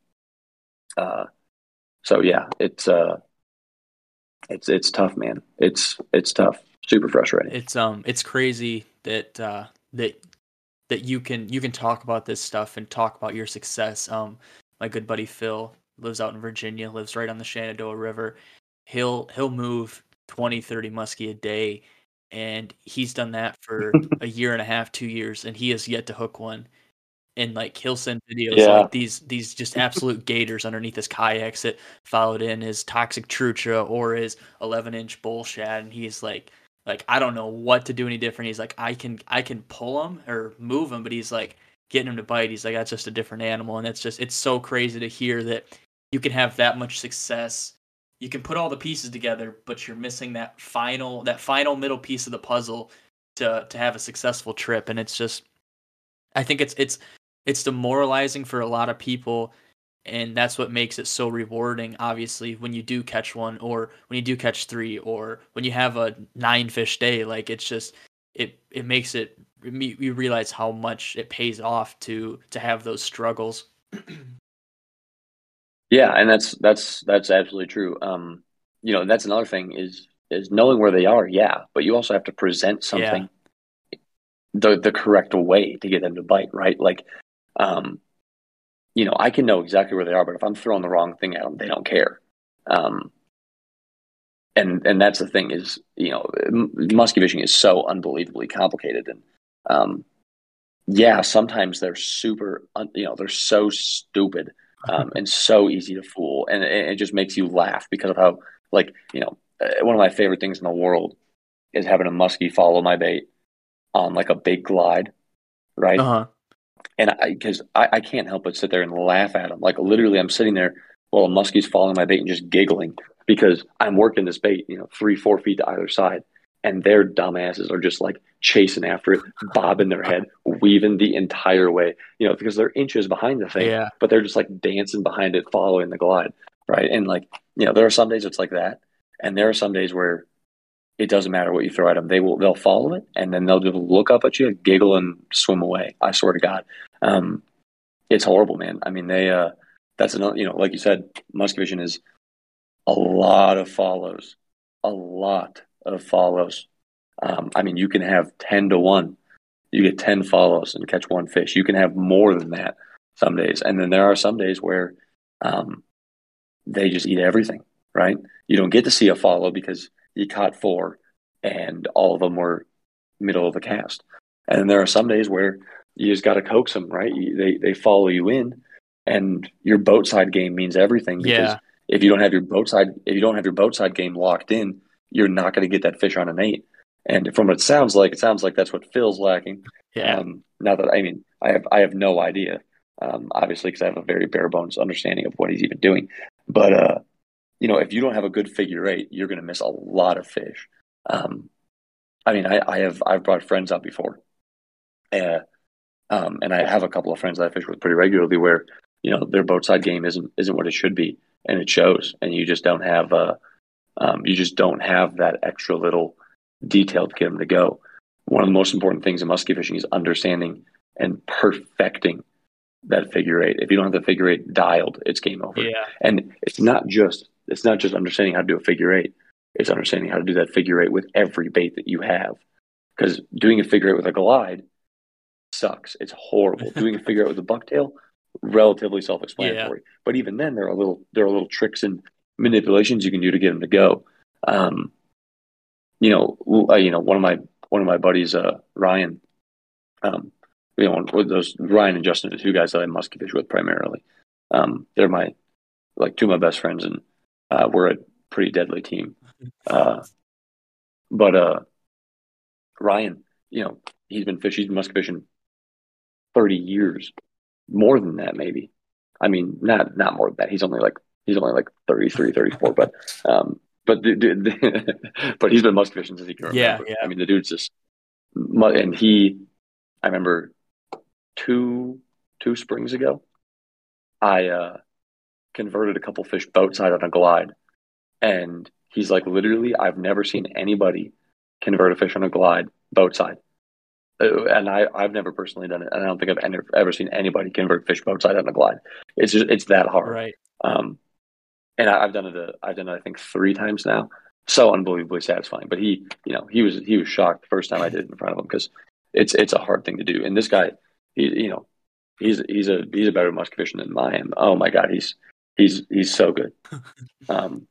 uh, so yeah, it's uh, it's it's tough, man. It's it's tough. Super frustrating. it's um it's crazy that uh that that you can you can talk about this stuff and talk about your success um my good buddy phil lives out in virginia lives right on the shenandoah river he'll he'll move 20 30 muskie a day and he's done that for a year and a half two years and he has yet to hook one and like he'll send videos Yeah. like these these just absolute gators underneath his kayaks that followed in his toxic trucha or his 11 inch bull shad and he's like like I don't know what to do any different. He's like I can I can pull him or move him, but he's like getting him to bite. He's like that's just a different animal, and it's just it's so crazy to hear that you can have that much success. You can put all the pieces together, but you're missing that final that final middle piece of the puzzle to to have a successful trip, and it's just I think it's it's it's demoralizing for a lot of people and that's what makes it so rewarding obviously when you do catch one or when you do catch three or when you have a nine fish day like it's just it it makes it you realize how much it pays off to to have those struggles Yeah, and that's that's that's absolutely true. Um, you know, that's another thing is is knowing where they are. Yeah, but you also have to present something the the correct way to get them to bite. Right, like, um, you know, I can know exactly where they are, but if I'm throwing the wrong thing at them, they don't care. Um, and and that's the thing is, you know, m- musky fishing is so unbelievably complicated, and um, yeah, sometimes they're super, un- you know, they're so stupid um, and so easy to fool, and it, it just makes you laugh because of how, like, you know, uh, one of my favorite things in the world is having a muskie follow my bait on like a big glide, right? uh-huh and I because I, I can't help but sit there and laugh at him. Like literally, I'm sitting there Well, a muskie's following my bait and just giggling because I'm working this bait, you know, three, four feet to either side, and their dumbasses are just like chasing after it, bobbing their head, weaving the entire way, you know, because they're inches behind the thing, Yeah. but they're just like dancing behind it, following the glide, right? And like, you know, there are some days it's like that, and there are some days where it doesn't matter what you throw at them; they will they'll follow it, and then they'll just look up at you, giggle, and swim away. I swear to God, um, it's horrible, man. I mean, they uh, that's another, you know, like you said, musky fishing is a lot of follows, a lot of follows. Um, I mean, you can have 10 to 1. You get 10 follows and catch one fish. You can have more than that some days. And then there are some days where um, they just eat everything, right? You don't get to see a follow because you caught four and all of them were middle of the cast. And there are some days where you just got to coax them, right? You, they, they follow you in and your boat side game means everything because Yeah. if you don't have your boat side if you don't have your boat side game locked in, you're not going to get that fish on an eight. And from what it sounds like, it sounds like that's what Phil's lacking. Yeah. Um, not that I mean, I have I have no idea, um, obviously, because I have a very bare bones understanding of what he's even doing. But uh, you know, if you don't have a good figure eight, you're going to miss a lot of fish. Um, I mean, I, I have I've brought friends out before, uh, um, and I have a couple of friends that I fish with pretty regularly where you know their boat side game isn't isn't what it should be, and it shows. And you just don't have uh, um, you just don't have that extra little detail to get them to go. One of the most important things in muskie fishing is understanding and perfecting that figure eight. If you don't have the figure eight dialed, it's game over. Yeah. And it's not just it's not just understanding how to do a figure eight. It's understanding how to do that figure eight with every bait that you have. Because doing a figure eight with a glide sucks. It's horrible. doing a figure eight with a bucktail, relatively self-explanatory. But even then, there are little there are little tricks and manipulations you can do to get them to go. Um, you know, uh, you know, one of my one of my buddies, uh, Ryan. Um, you know, those Ryan and Justin, the two guys that I musky fish with primarily. Um, they're my like two of my best friends, and uh, we're a pretty deadly team. Uh, but uh, Ryan, you know, he's been fishing, he's been musky fishing thirty years, more than that, maybe. I mean, not not more than that. He's only like he's only like 33, 34, but um, but the, the, but he's been musky fishing since he can Yeah, remember. yeah. I mean, the dude's just and he. I remember two two springs ago, I uh, converted a couple fish boat side on a glide, and he's like, literally, I've never seen anybody convert a fish on a glide boat side. Uh, And I, I've never personally done it, and I don't think I've ever, ever seen anybody convert fish boat side on a glide. It's just it's that hard. Right. Um, and I, I've done it. A, I've done it. I think three times now. So unbelievably satisfying. But he, you know, he was he was shocked the first time I did it in front of him because it's it's a hard thing to do. And this guy, he, you know, he's he's a he's a better musky fisherman than I am. Oh my god, he's he's he's so good. Um,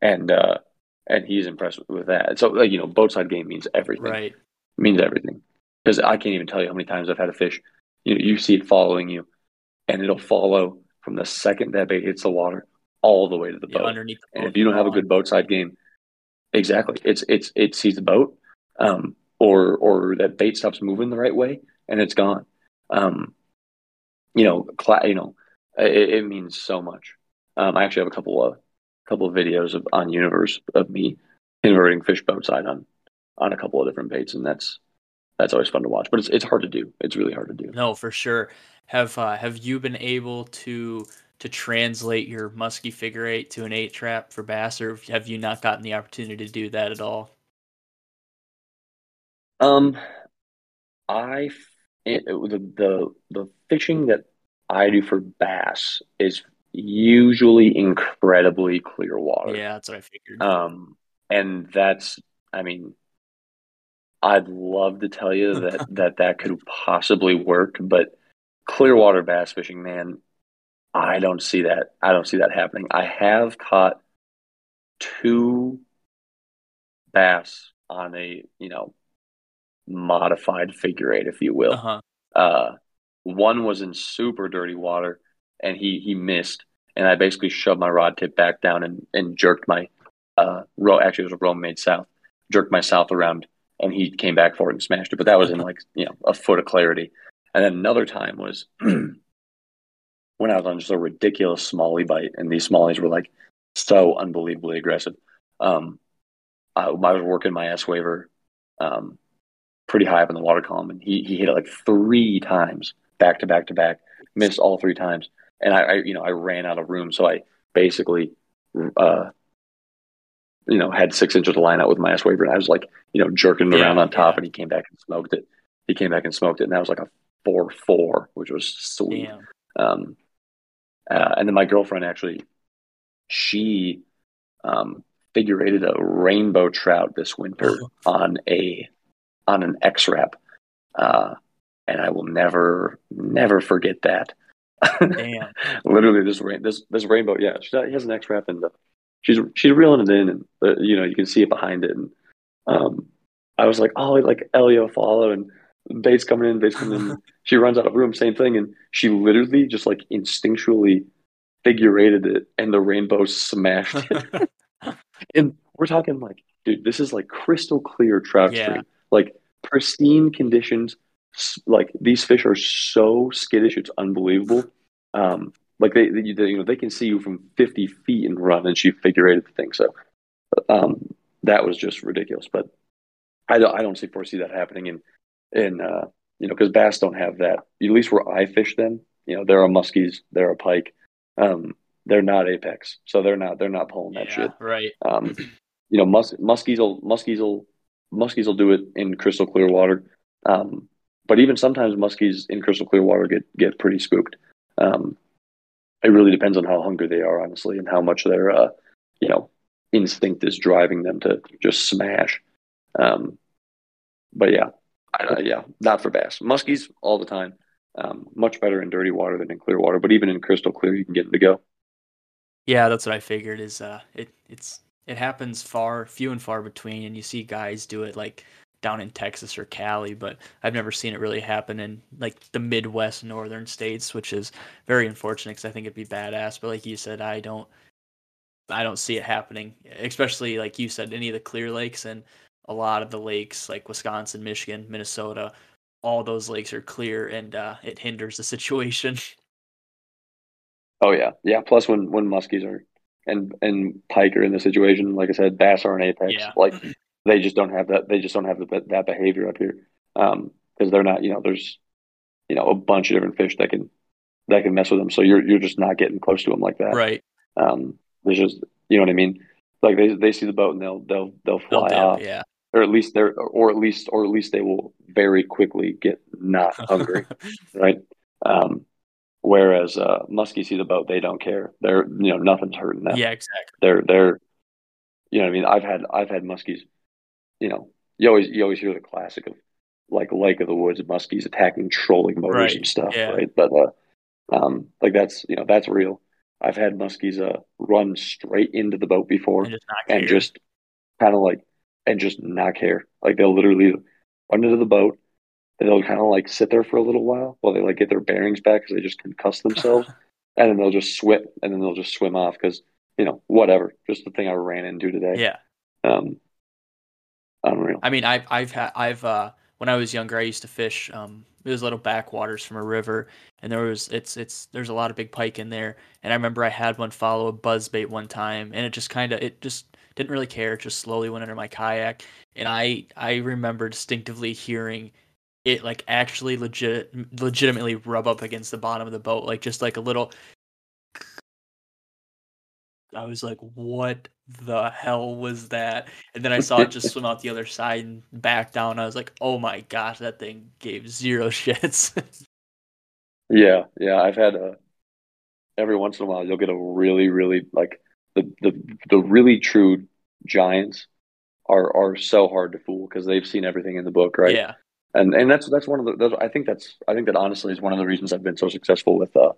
and uh, and he's impressed with, that. So like you know, boat side game means everything Right. means everything. Because I can't even tell you how many times I've had a fish. You know, you see it following you, and it'll follow from the second that bait hits the water all the way to the Yeah, boat. underneath the and boat if you don't have a good boat side game, exactly, it's it's it sees the boat, um, or or that bait stops moving the right way, and it's gone. Um, you know, cla- you know, it, it means so much. Um, I actually have a couple of couple of videos of on Universe of me converting fish boat side on on a couple of different baits, and that's that's always fun to watch. But it's it's hard to do. It's really hard to do. No, for sure. Have uh, have you been able to to translate your musky figure eight to an eight trap for bass, or have you not gotten the opportunity to do that at all? Um, I it, the the the fishing that I do for bass is usually incredibly clear water. Yeah, that's what I figured. Um, and that's, I mean, I'd love to tell you that that that could possibly work, but clear water bass fishing, man, I don't see that. I don't see that happening. I have caught two bass on a, you know, modified figure eight, if you will. Uh huh. Uh, one was in super dirty water, and he he missed, and I basically shoved my rod tip back down and, and jerked my uh row. Actually, it was a row made south. Jerked my south around, and he came back for it and smashed it. But that was in like you know a foot of clarity. And then another time was went out on just a ridiculous smallie bite, and these smallies were like so unbelievably aggressive. Um, I, I was working my S waver um, pretty high up in the water column, and he he hit it like three times back to back to back, missed all three times, and I, I you know I ran out of room, so I basically uh, you know had six inches of line out with my S waver, and I was like you know jerking yeah, around on top, yeah. and he came back and smoked it. He came back and smoked it, and that was like a four four, which was sweet. Um, uh, and then my girlfriend actually, she um, figure eighted a rainbow trout this winter on a on an X-Rap, uh, and I will never never forget that. Damn. Literally, this rain this this rainbow. Yeah, she has an X-Rap, and the, she's she's reeling it in, and uh, you know you can see it behind it. And um, I was like, oh, like Elio follow, and bait's coming in, Bates coming in. she runs out of room, same thing, and she literally just like instinctually figure eighted it, and the rainbow smashed it. and we're talking like, dude, this is like crystal clear trout yeah. stream, like pristine conditions. Like these fish are so skittish, it's unbelievable. Um, like they, they, you know, they can see you from 50 feet and run, and she figure eighted the thing. So, um, that was just ridiculous. But I don't, I don't see foresee that happening in, in, uh, you know, because bass don't have that. At least where I fish them, you know, there are muskies, there are pike. Um, they're not apex, so they're not they're not pulling that yeah, shit. Right. Um, you know, mus- muskies will muskies will muskies will do it in crystal clear water. Um, but even sometimes muskies in crystal clear water get get pretty spooked. Um, it really depends on how hungry they are, honestly, and how much their uh, you know instinct is driving them to just smash. Um, but yeah, uh, yeah, not for bass. Muskies all the time. Um, much better in dirty water than in clear water, but even in crystal clear, you can get them to go. Yeah, that's what I figured. Is uh, it it's it happens far few and far between, and you see guys do it like down in Texas or Cali, but I've never seen it really happen in like the Midwest northern states, which is very unfortunate because I think it'd be badass. But like you said, I don't, I don't see it happening, especially like you said, any of the clear lakes and a lot of the lakes like Wisconsin, Michigan, Minnesota, all those lakes are clear and uh, it hinders the situation. Oh yeah, yeah. Plus, when when muskies are and and pike are in the situation, like I said, bass are an apex. Yeah. Like they just don't have that. They just don't have the, that behavior up here because um, they're not. You know, there's you know a bunch of different fish that can that can mess with them. So you're you're just not getting close to them like that. Right. Um, there's just you know what I mean. Like they they see the boat and they'll they'll they'll fly they'll off. Yeah. Or at least they're or at least or at least they will very quickly get not hungry. right. Um, Whereas uh, Muskie see the boat, they don't care. They're you know nothing's hurting them. Yeah, exactly. They're they're you know what I mean. I've had I've had muskies. You know, you always you always hear the classic of like Lake of the Woods muskies attacking trolling motors right. and stuff, yeah. right? But uh, um, like that's you know that's real. I've had muskies uh run straight into the boat before and just, and just kind of like and just not care. Like they'll literally run into the boat, and they'll kind of like sit there for a little while while they like get their bearings back because they just concuss themselves, and then they'll just swim, and then they'll just swim off because you know whatever. Just the thing I ran into today. Yeah. Um. Unreal. I mean, I've I've had I've uh when I was younger, I used to fish. Um, it was little backwaters from a river, and there was it's it's there's a lot of big pike in there. And I remember I had one follow a buzz bait one time, and it just kind of it just didn't really care. It just slowly went under my kayak, and I I remember distinctively hearing it like actually legit legitimately rub up against the bottom of the boat like just like a little I was like, what the hell was that? And then I saw it just swim out the other side and back down. I was like, oh my gosh, that thing gave zero shits. yeah, yeah. I've had a every once in a while you'll get a really, really like the the the really true giants are are so hard to fool because they've seen everything in the book, right? Yeah and and that's that's one of the I think that's I think that honestly is one of the reasons I've been so successful with uh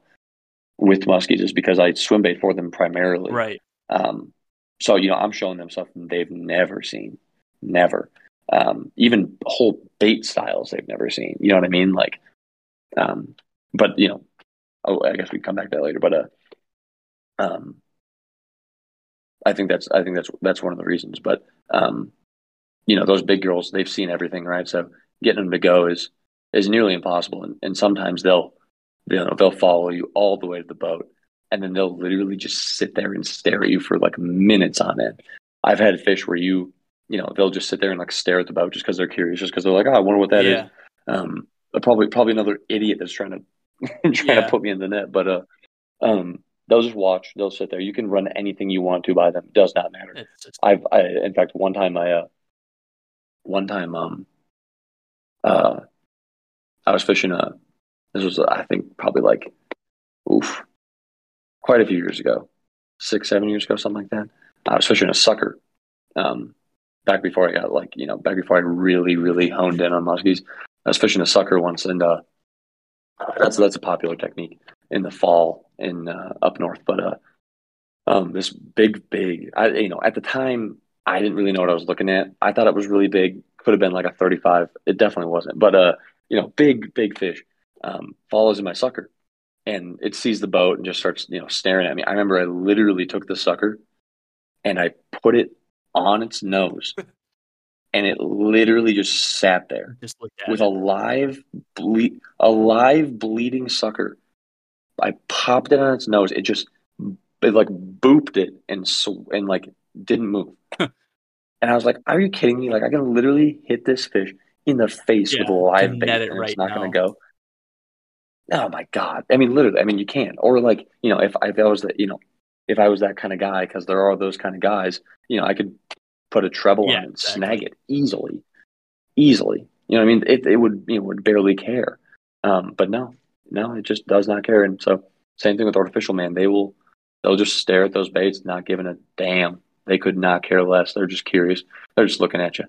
with muskies is because I swim bait for them primarily. Right. Um, so you know I'm showing them something they've never seen, never. Um, even whole bait styles they've never seen. You know what I mean? Like, um, but you know, oh, I guess we can come back to that later. But uh, um, I think that's I think that's that's one of the reasons. But um, you know, those big girls they've seen everything, right? So getting them to go is is nearly impossible. And, and sometimes they'll you know, they'll follow you all the way to the boat, and then they'll literally just sit there and stare at you for like minutes on end. I've had fish where you, you know, they'll just sit there and like stare at the boat just because they're curious, just because they're like, oh, I wonder what that yeah. is. Um, probably probably another idiot that's trying to trying yeah. to put me in the net, but uh, um, they'll just watch. They'll sit there. You can run anything you want to by them. It does not matter. Just... I've, I, in fact, one time I, uh, one time, um, uh, I was fishing a. This was, I think, probably like, oof, quite a few years ago, six, seven years ago, something like that. I was fishing a sucker. Um, back before I got like, you know, back before I really, really honed in on muskies. I was fishing a sucker once, and uh, that's that's a popular technique in the fall in uh, up north. But uh, um, this big, big, I, you know, at the time I didn't really know what I was looking at. I thought it was really big. Could have been like a 35. It definitely wasn't. But uh, you know, big, big fish um, follows in my sucker, and it sees the boat and just starts, you know, staring at me. I remember I literally took the sucker and I put it on its nose. and it literally just sat there just with it. a live ble- a live bleeding sucker. I popped it on its nose. It just it like booped it and so and like didn't move. and I was like, "Are you kidding me? Like I can literally hit this fish in the face yeah, with a live bait, and right it's not going to go." Oh my god! I mean, literally. I mean, you can't. Or like, you know, if, if I was that, you know, if I was that kind of guy, because there are those kind of guys, you know, I could put a treble yeah, on and exactly. snag it easily, easily. You know, I mean, it, it would you know would barely care, um, but no, no, it just does not care. And so, same thing with artificial man. They will they'll just stare at those baits, not giving a damn. They could not care less. They're just curious. They're just looking at you.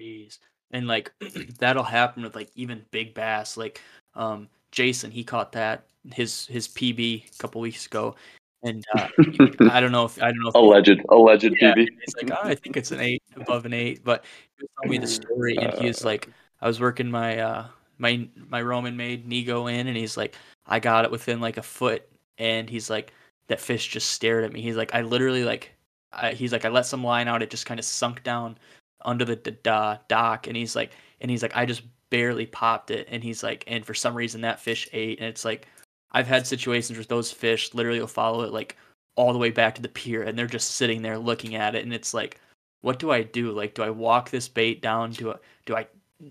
Jeez, and like that'll happen with like even big bass. Like um, Jason, he caught that his his PB a couple weeks ago, and uh, I don't know if I don't know if alleged alleged yeah, PB. He's like, oh, I think it's an eight, above an eight. But he told me the story, and he was like, I was working my uh my my Roman made Nego in, and he's like, I got it within like a foot, and he's like, that fish just stared at me. He's like, I literally like, I, he's like, I let some line out, it just kind of sunk down under the, the dock, and he's like, and he's like, I just barely popped it, and he's like, and for some reason that fish ate, and it's like I've had situations where those fish literally will follow it like all the way back to the pier and they're just sitting there looking at it and it's like what do I do? Like do I walk this bait down? Do I do I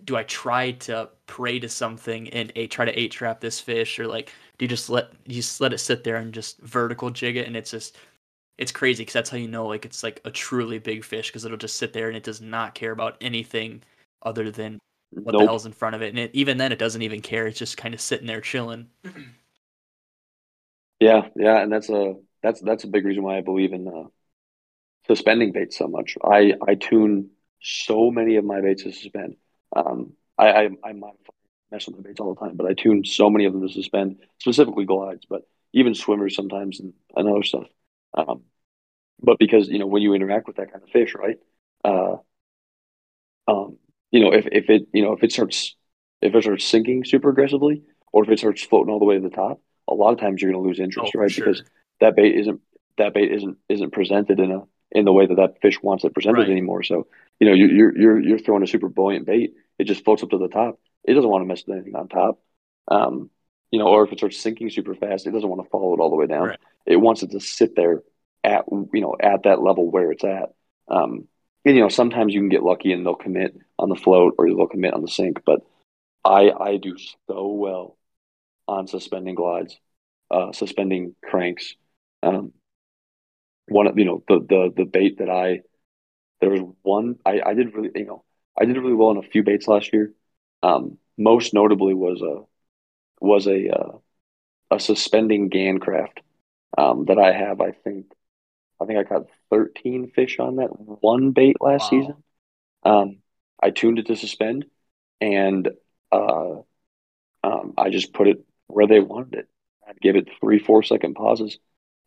do I try to prey to something and a try to eight trap this fish or like do you just let you just let it sit there and just vertical jig it and it's just it's crazy because that's how you know like it's like a truly big fish because it'll just sit there and it does not care about anything other than what nope. the hell's in front of it and it, even then it doesn't even care it's just kind of sitting there chilling Yeah, yeah, and that's a that's that's a big reason why I believe in uh, suspending baits so much. I I tune so many of my baits to suspend. Um, I I, I mess with the baits all the time, but I tune so many of them to suspend, specifically glides, but even swimmers sometimes and, and other stuff. Um, but because you know when you interact with that kind of fish, right? Uh, um, you know if if it you know if it starts if it starts sinking super aggressively, or if it starts floating all the way to the top, a lot of times you're going to lose interest, oh, right? Sure. Because that bait isn't that bait isn't isn't presented in a in the way that that fish wants it presented right. anymore. So you know you're you're you're throwing a super buoyant bait. It just floats up to the top. It doesn't want to mess with anything on top. Um, you know, or if it starts sinking super fast, it doesn't want to follow it all the way down. Right. It wants it to sit there at you know at that level where it's at. Um, and you know sometimes you can get lucky and they'll commit on the float or they'll commit on the sink, but I I do so well on suspending glides, uh, suspending cranks. Um, one of you know the the the bait that I there was one I I did really you know I did really well on a few baits last year. Um, most notably was a was a uh, a suspending Gancraft um, that I have. I think I think I caught 13 fish on that one bait last wow. season. Um, I tuned it to suspend, and uh, um, I just put it where they wanted it. I'd give it three, four second pauses.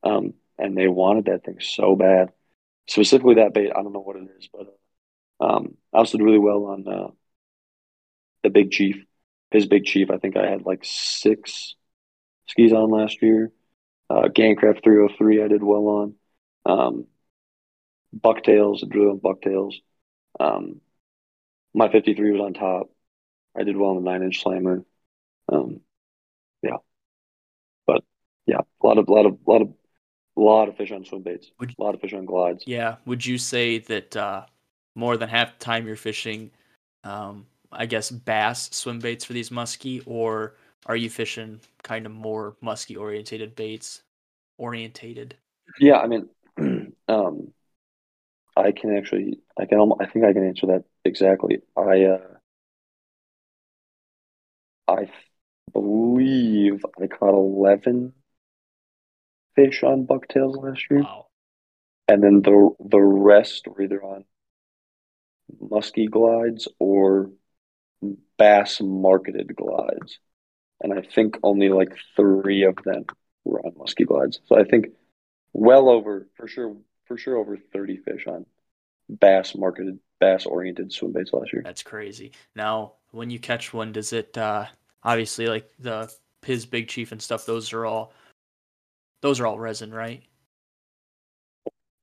Um, and they wanted that thing so bad. Specifically that bait, I don't know what it is, but um, I also did really well on uh, the Big Chief. His Big Chief, I think I had like six skis on last year. Uh, Gancraft 303, I did well on. Um, Bucktails, I really on Bucktails. Um, my 53 was on top. I did well on the nine inch slammer. Um, yeah, but yeah, a lot of, lot of, lot of, a lot of fish on swim baits, Would- a lot of fish on glides. Yeah. Would you say that uh, more than half the time you're fishing, um, I guess bass swim baits for these musky, or are you fishing kind of more musky orientated baits? Orientated. Yeah, I mean, um, I can actually, I can, I think I can answer that exactly. I, uh, I believe I caught 11 fish on bucktails last year, Wow. and then the the rest were either on musky glides or bass marketed glides, and I think only like three of them were on musky glides. So I think well over for sure for sure over 30 fish on bass marketed bass oriented swim baits last year. That's crazy. Now, when you catch one, does it uh obviously like the Piz Big Chief and stuff, those are all those are all resin, right?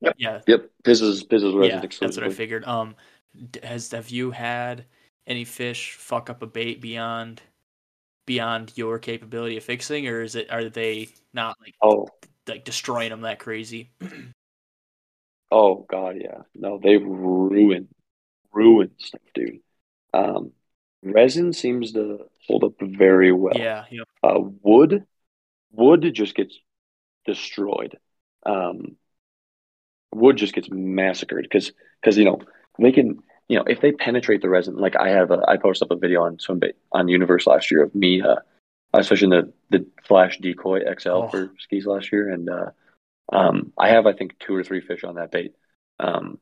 Yep. Yeah. Yep, Piz is Piz is resin Yeah, that's what I figured. Um has have you had any fish fuck up a bait beyond beyond your capability of fixing or is it are they not like Oh, like destroying them that crazy? oh God, yeah. No, they ruin ruin stuff, dude. Um, resin seems to hold up very well. yeah, yeah. Uh, wood, wood just gets destroyed. Um, wood just gets massacred because because you know they can you know if they penetrate the resin like I have a I posted up a video on Swimbait on Universe last year of me uh I was fishing the the Flash Decoy XL Oh. for skis last year and uh um I have I think two or three fish on that bait um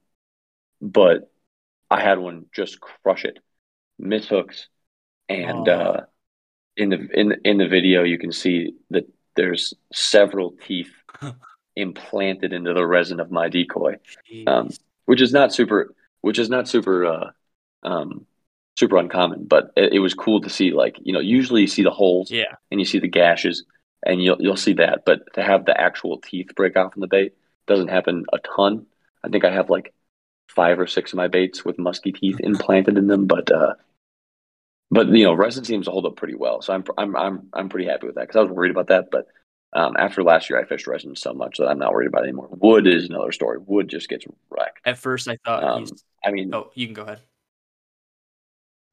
but I had one just crush it miss hooks and Oh. uh in the in in the video you can see that there's several teeth implanted into the resin of my decoy Um, which is not super which is not super uh um super uncommon but it, it was cool to see like you know usually you see the holes yeah. and you see the gashes and you'll you'll see that but to have the actual teeth break off in the bait doesn't happen a ton i think i have like five or six of my baits with musky teeth implanted in them but uh but you know resin seems to hold up pretty well so i'm i'm i'm, I'm pretty happy with that because i was worried about that but um, after last year, I fished resin so much that I'm not worried about it anymore. Wood is another story. Wood just gets wrecked. At first I thought Um, I mean, Oh, you can go ahead.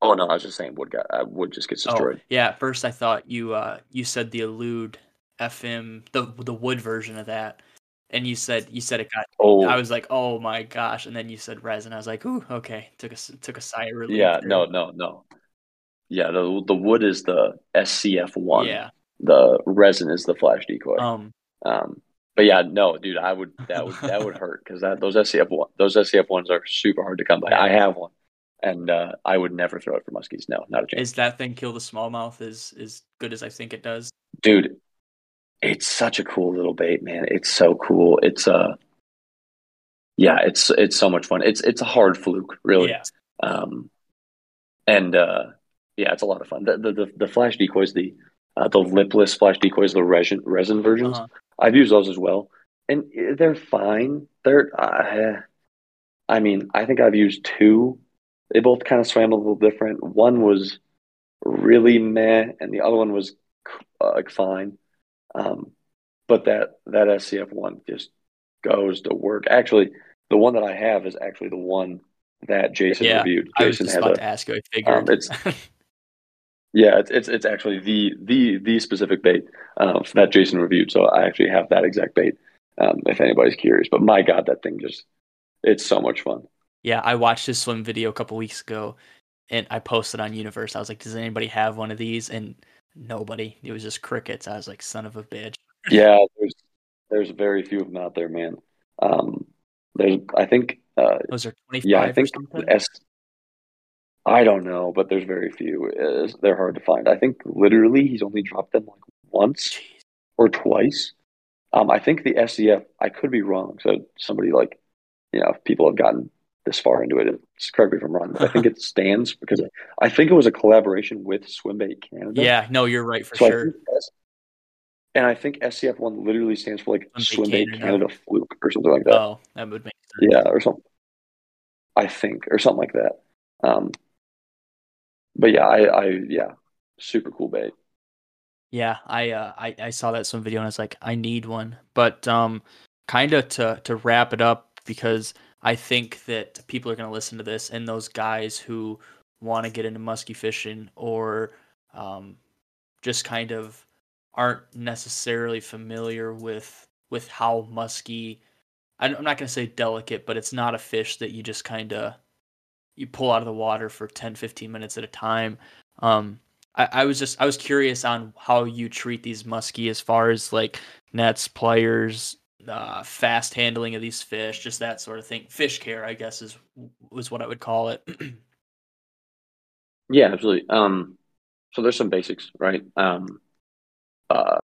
oh no, I was just saying wood got uh, wood just gets Oh, destroyed. yeah. At first, I thought you uh you said the elude FM the the wood version of that, and you said you said it got. Oh, I was like, oh my gosh, and then you said resin. I was like, ooh, okay. Took a took a sigh of relief. yeah, there. no, no, no. Yeah, the the wood is the SCF one. Yeah. The resin is the flash decoy. Um. Um, but yeah, no, dude, I would that would that would hurt because that those SCF one those SCF ones are super hard to come by. I have one, and uh, I would never throw it for muskies. No, not a chance. Is that thing kill the smallmouth as as good as I think it does? dude it's such a cool little bait man it's so cool it's uh yeah it's it's so much fun it's it's a hard fluke really Yeah. um and uh yeah it's a lot of fun the the, the, the flash decoys the uh, the lipless flash decoys the resin resin versions Uh-huh. i've used those as well and they're fine they're uh, i mean i think i've used two they both kind of swam a little different one was really meh and the other one was uh, like fine um, but that that SCF one just goes to work. Actually, the one that I have is actually the one that Jason Yeah, reviewed. I was just about a to ask you. I figured. it's- yeah, it's, it's it's actually the the the specific bait um, that Jason reviewed. So I actually have that exact bait. Um, if anybody's curious, but my God, that thing just it's so much fun. Yeah, I watched his swim video a couple weeks ago, and I posted on Universe. I was like, "Does anybody have one of these?" And nobody. It was just crickets. I was like, "Son of a bitch." Yeah, there's there's very few of them out there, man. Um, there's I think uh, Those are twenty five Yeah, I think. S. I don't know, but there's very few. Uh, They're hard to find. I think literally he's only dropped them like once Jeez. or twice. Um, I think the SCF. I could be wrong. So somebody like, you know, if people have gotten this far into it, correct me if I'm wrong. But I think it stands because I think it was a collaboration with Swimbait Canada. Yeah, no, you're right for So sure. think S- and I think SCF one literally stands for like Swimbait Swimbait Canada. Canada Fluke or something like that. Oh, that would make sense. Yeah, or something. I think, or something like that. Um, but yeah, I, I, yeah, super cool bait. Yeah, I uh, I I saw that some video and I was like, I need one. But um, kind of to to wrap it up because I think that people are gonna listen to this and those guys who want to get into musky fishing or um, just kind of aren't necessarily familiar with with how musky. I'm not gonna say delicate, but it's not a fish that you just kind of you pull out of the water for 10, 15 minutes at a time. Um, I, I was just I was curious on how you treat these muskie as far as like nets, pliers, uh, fast handling of these fish, just that sort of thing. Fish care, I guess, is was what I would call it. yeah, absolutely. Um, so there's some basics, right? Um, uh,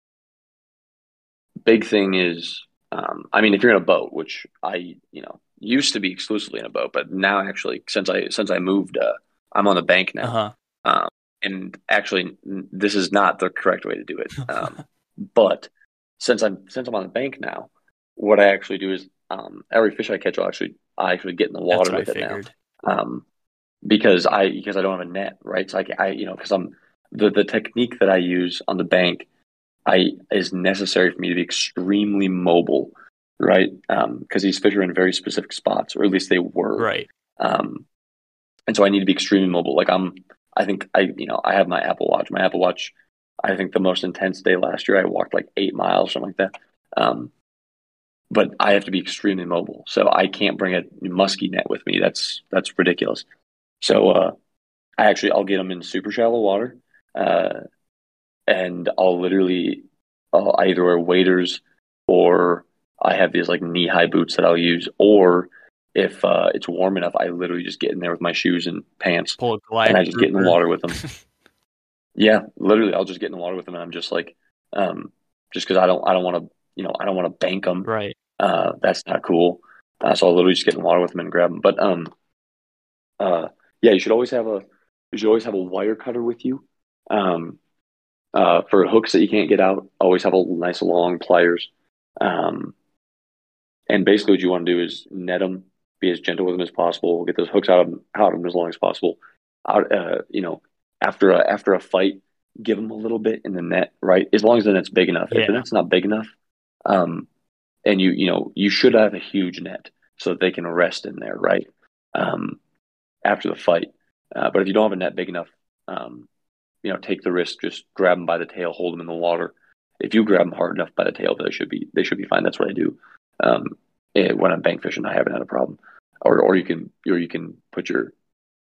big thing is, um, I mean, if you're in a boat, which I, you know, used to be exclusively in a boat, but now actually, since I since I moved, uh, I'm on the bank now. Uh-huh. Um, and actually, this is not the correct way to do it. Um, but since I'm since I'm on the bank now, what I actually do is um, every fish I catch, I actually I actually get in the water with I it figured. now, um, because I because I don't have a net, right? So I, I you know because I'm the the technique that I use on the bank, I is necessary for me to be extremely mobile, right? Because um, these fish are in very specific spots, or at least they were, right? Um, and so I need to be extremely mobile. Like I'm I think I, you know, I have my Apple Watch. My Apple Watch, I think the most intense day last year, I walked like eight miles, something like that. Um, but I have to be extremely mobile, so I can't bring a musky net with me. That's that's ridiculous. So uh, I actually I'll get them in super shallow water, uh, and I'll literally I'll either wear waders or I have these like knee high boots that I'll use, or if uh, it's warm enough, I literally just get in there with my shoes and pants, Pull a and I just get in the water with them. yeah, literally, I'll just get in the water with them, and I'm just like, um, just because I don't, I don't want to, you know, I don't want to bank them. Right. Uh, that's not cool. Uh, so I'll literally just get in the water with them and grab them. But um, uh, yeah, you should always have a, you should always have a wire cutter with you. Um, uh, for hooks that you can't get out, always have a nice long pliers. Um, and basically, what you want to do is net them be as gentle with them as possible, get those hooks out of them, out of them as long as possible. Out, uh, you know, after a, after a fight, give them a little bit in the net, right? As long as the net's big enough. Yeah. If the net's not big enough, um, and you you know you should have a huge net so that they can rest in there, right? Um, after the fight. Uh, but if you don't have a net big enough, um, you know, take the risk. Just grab them by the tail, hold them in the water. If you grab them hard enough by the tail, they should be they should be fine. That's what I do. Um, eh, when I'm bank fishing, I haven't had a problem or or you can or you can put your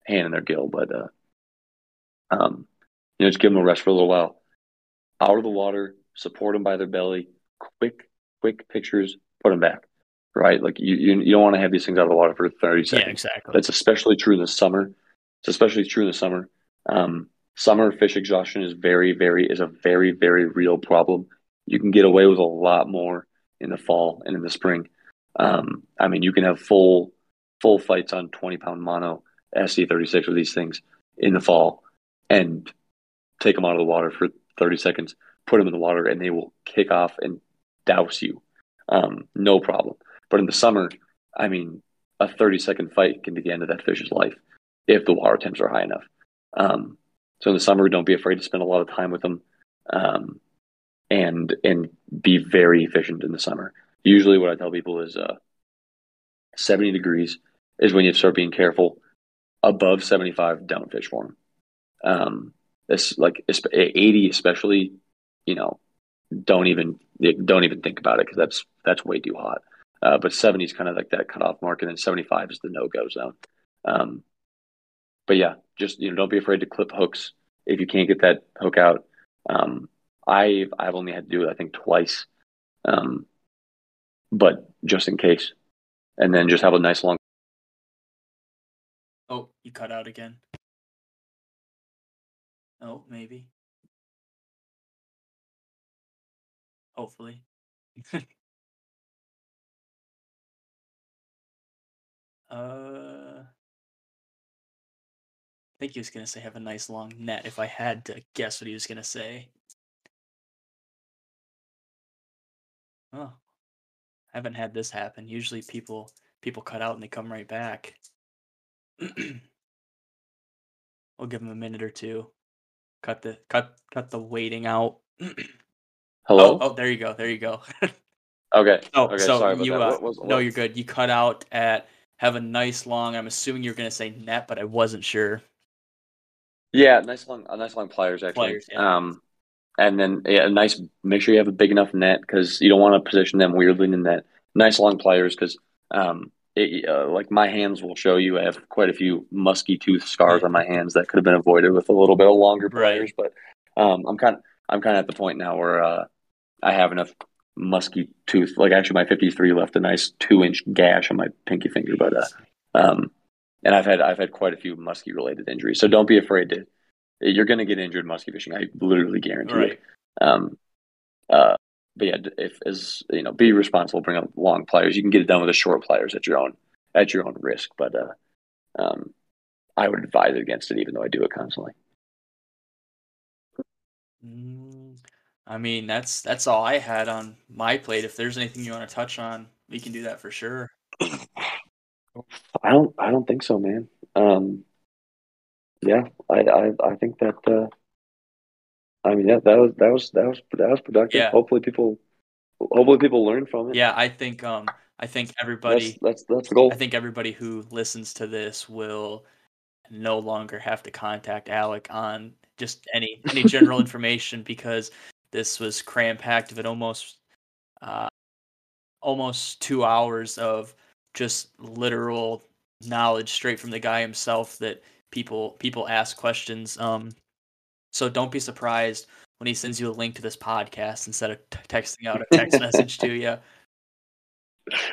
hand in their gill, but uh, um, you know, just give them a rest for a little while. Out of the water, support them by their belly. Quick, quick pictures, put them back. Right, like you, you, you don't want to have these things out of the water for thirty seconds. Yeah, exactly. That's especially true in the summer. It's especially true in the summer. Um, summer fish exhaustion is very, very is a very, very real problem. You can get away with a lot more in the fall and in the spring. Um, I mean, you can have full full fights on 20 pound mono ST36 of these things in the fall and take them out of the water for 30 seconds, put them in the water, and they will kick off and douse you. Um, no problem. But in the summer, I mean, a 30 second fight can be the end of that fish's life if the water temps are high enough. Um, so in the summer, don't be afraid to spend a lot of time with them, um, and and be very efficient in the summer. Usually, what I tell people is uh, 70 degrees is when you start being careful. Above 75, don't fish for them. Um, this like 80, especially, you know, don't even don't even think about it because that's that's way too hot. Uh, but 70 is kind of like that cutoff mark, and then 75 is the no go zone. Um, but yeah, just you know, don't be afraid to clip hooks if you can't get that hook out. Um, I've I've only had to do it I think twice, um, but just in case, and then just have a nice long Oh, you cut out again. Oh, maybe. Hopefully. uh, I think he was gonna say have a nice long net. If I had to guess what he was gonna say. Oh, I haven't had this happen. Usually people people cut out and they come right back. we'll give them a minute or two. Cut the cut cut the waiting out Hello. Oh, oh, there you go. There you go. Okay. Oh, okay. so sorry about you that. uh, What no, what- you're good. You cut out at have a nice long. I'm assuming you're gonna say net, but I wasn't sure. Yeah, nice long, nice long pliers actually. Pliers, yeah. Um, and then yeah, a nice. Make sure you have a big enough net because you don't want to position them weirdly in the net. Nice long pliers because um, it, uh, like my hands will show you. I have quite a few musky tooth scars on my hands that could have been avoided with a little bit of longer Right. pliers. But um, I'm kind of I'm kind of at the point now where uh, I have enough musky tooth. Like actually, my 53 left a nice two inch gash on my pinky finger, but uh, um, and I've had I've had quite a few musky related injuries. So don't be afraid to. You're going to get injured musky fishing. I literally guarantee Right. it. Um, uh, but yeah, if as you know, be responsible. Bring up long pliers. You can get it done with a short pliers at your own at your own risk. But uh, um, I would advise against it, even though I do it constantly. Mm, I mean, that's that's all I had on my plate. If there's anything you want to touch on, we can do that for sure. I don't. I don't think so, man. Um, yeah, I, I, I think that. Uh, I mean, yeah, that was that was that was that was productive. Yeah. Hopefully, people, hopefully, people learn from it. Yeah, I think um I think everybody that's that's that's the goal. I think everybody who listens to this will no longer have to contact Alec on just any any general information because this was cram packed of it almost uh, almost two hours of just literal knowledge straight from the guy himself that people people ask questions. Um, so don't be surprised when he sends you a link to this podcast instead of t- texting out a text message to you.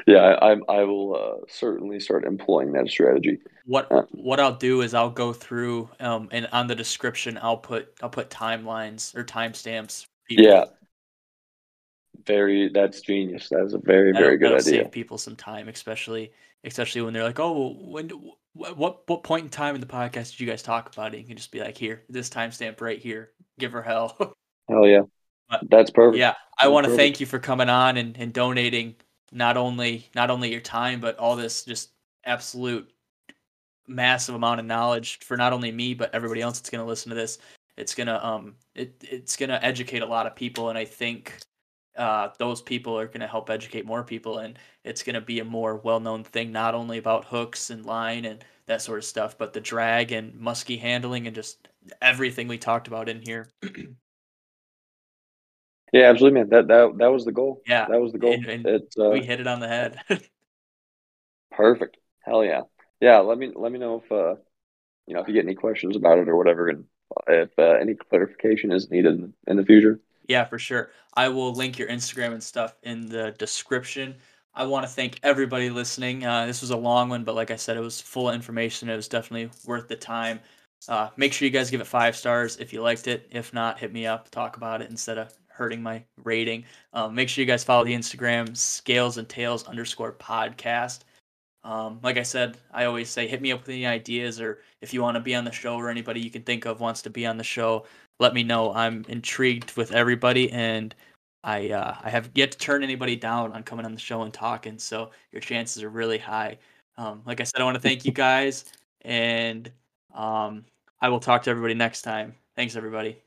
Yeah, I, I, I will uh, certainly start employing that strategy. What Uh, what I'll do is I'll go through um and on the description I'll put I'll put timelines or timestamps. Yeah, very. That's genius. That is a very very good idea. Save people some time, especially especially when they're like, "Oh, well, when what what point in time in the podcast did you guys talk about it?" You can just be like, "Here, this timestamp right here. Give her hell." Hell yeah, But- that's perfect. yeah, I want to thank you for coming on and, and donating not only not only your time but all this just absolute massive amount of knowledge for not only me but everybody else that's going to listen to this. It's gonna um it it's gonna educate a lot of people, and I think uh, those people are gonna help educate more people, and it's gonna be a more well known thing, not only about hooks and line and that sort of stuff, but the drag and musky handling and just everything we talked about in here. Yeah, absolutely, man. That that that was the goal. Yeah, that was the goal. and- and uh, we hit it on the head. perfect. Hell yeah, yeah. Let me let me know if uh, you know if you get any questions about it or whatever, and if uh, any clarification is needed in the future. Yeah, for sure. I will link your Instagram and stuff in the description. I want to thank everybody listening. Uh, this was a long one, but like I said, it was full of information. It was definitely worth the time. Uh, make sure you guys give it five stars if you liked it. If not, hit me up, talk about it instead of hurting my rating. Um, make sure you guys follow the Instagram scales and tails underscore podcast. Um, like I said, I always say hit me up with any ideas or if you want to be on the show or anybody you can think of wants to be on the show, let me know. I'm intrigued with everybody and I uh, I have yet to turn anybody down on coming on the show and talking, so your chances are really high. Um, like I said, I want to thank you guys, and um, I will talk to everybody next time. Thanks, everybody.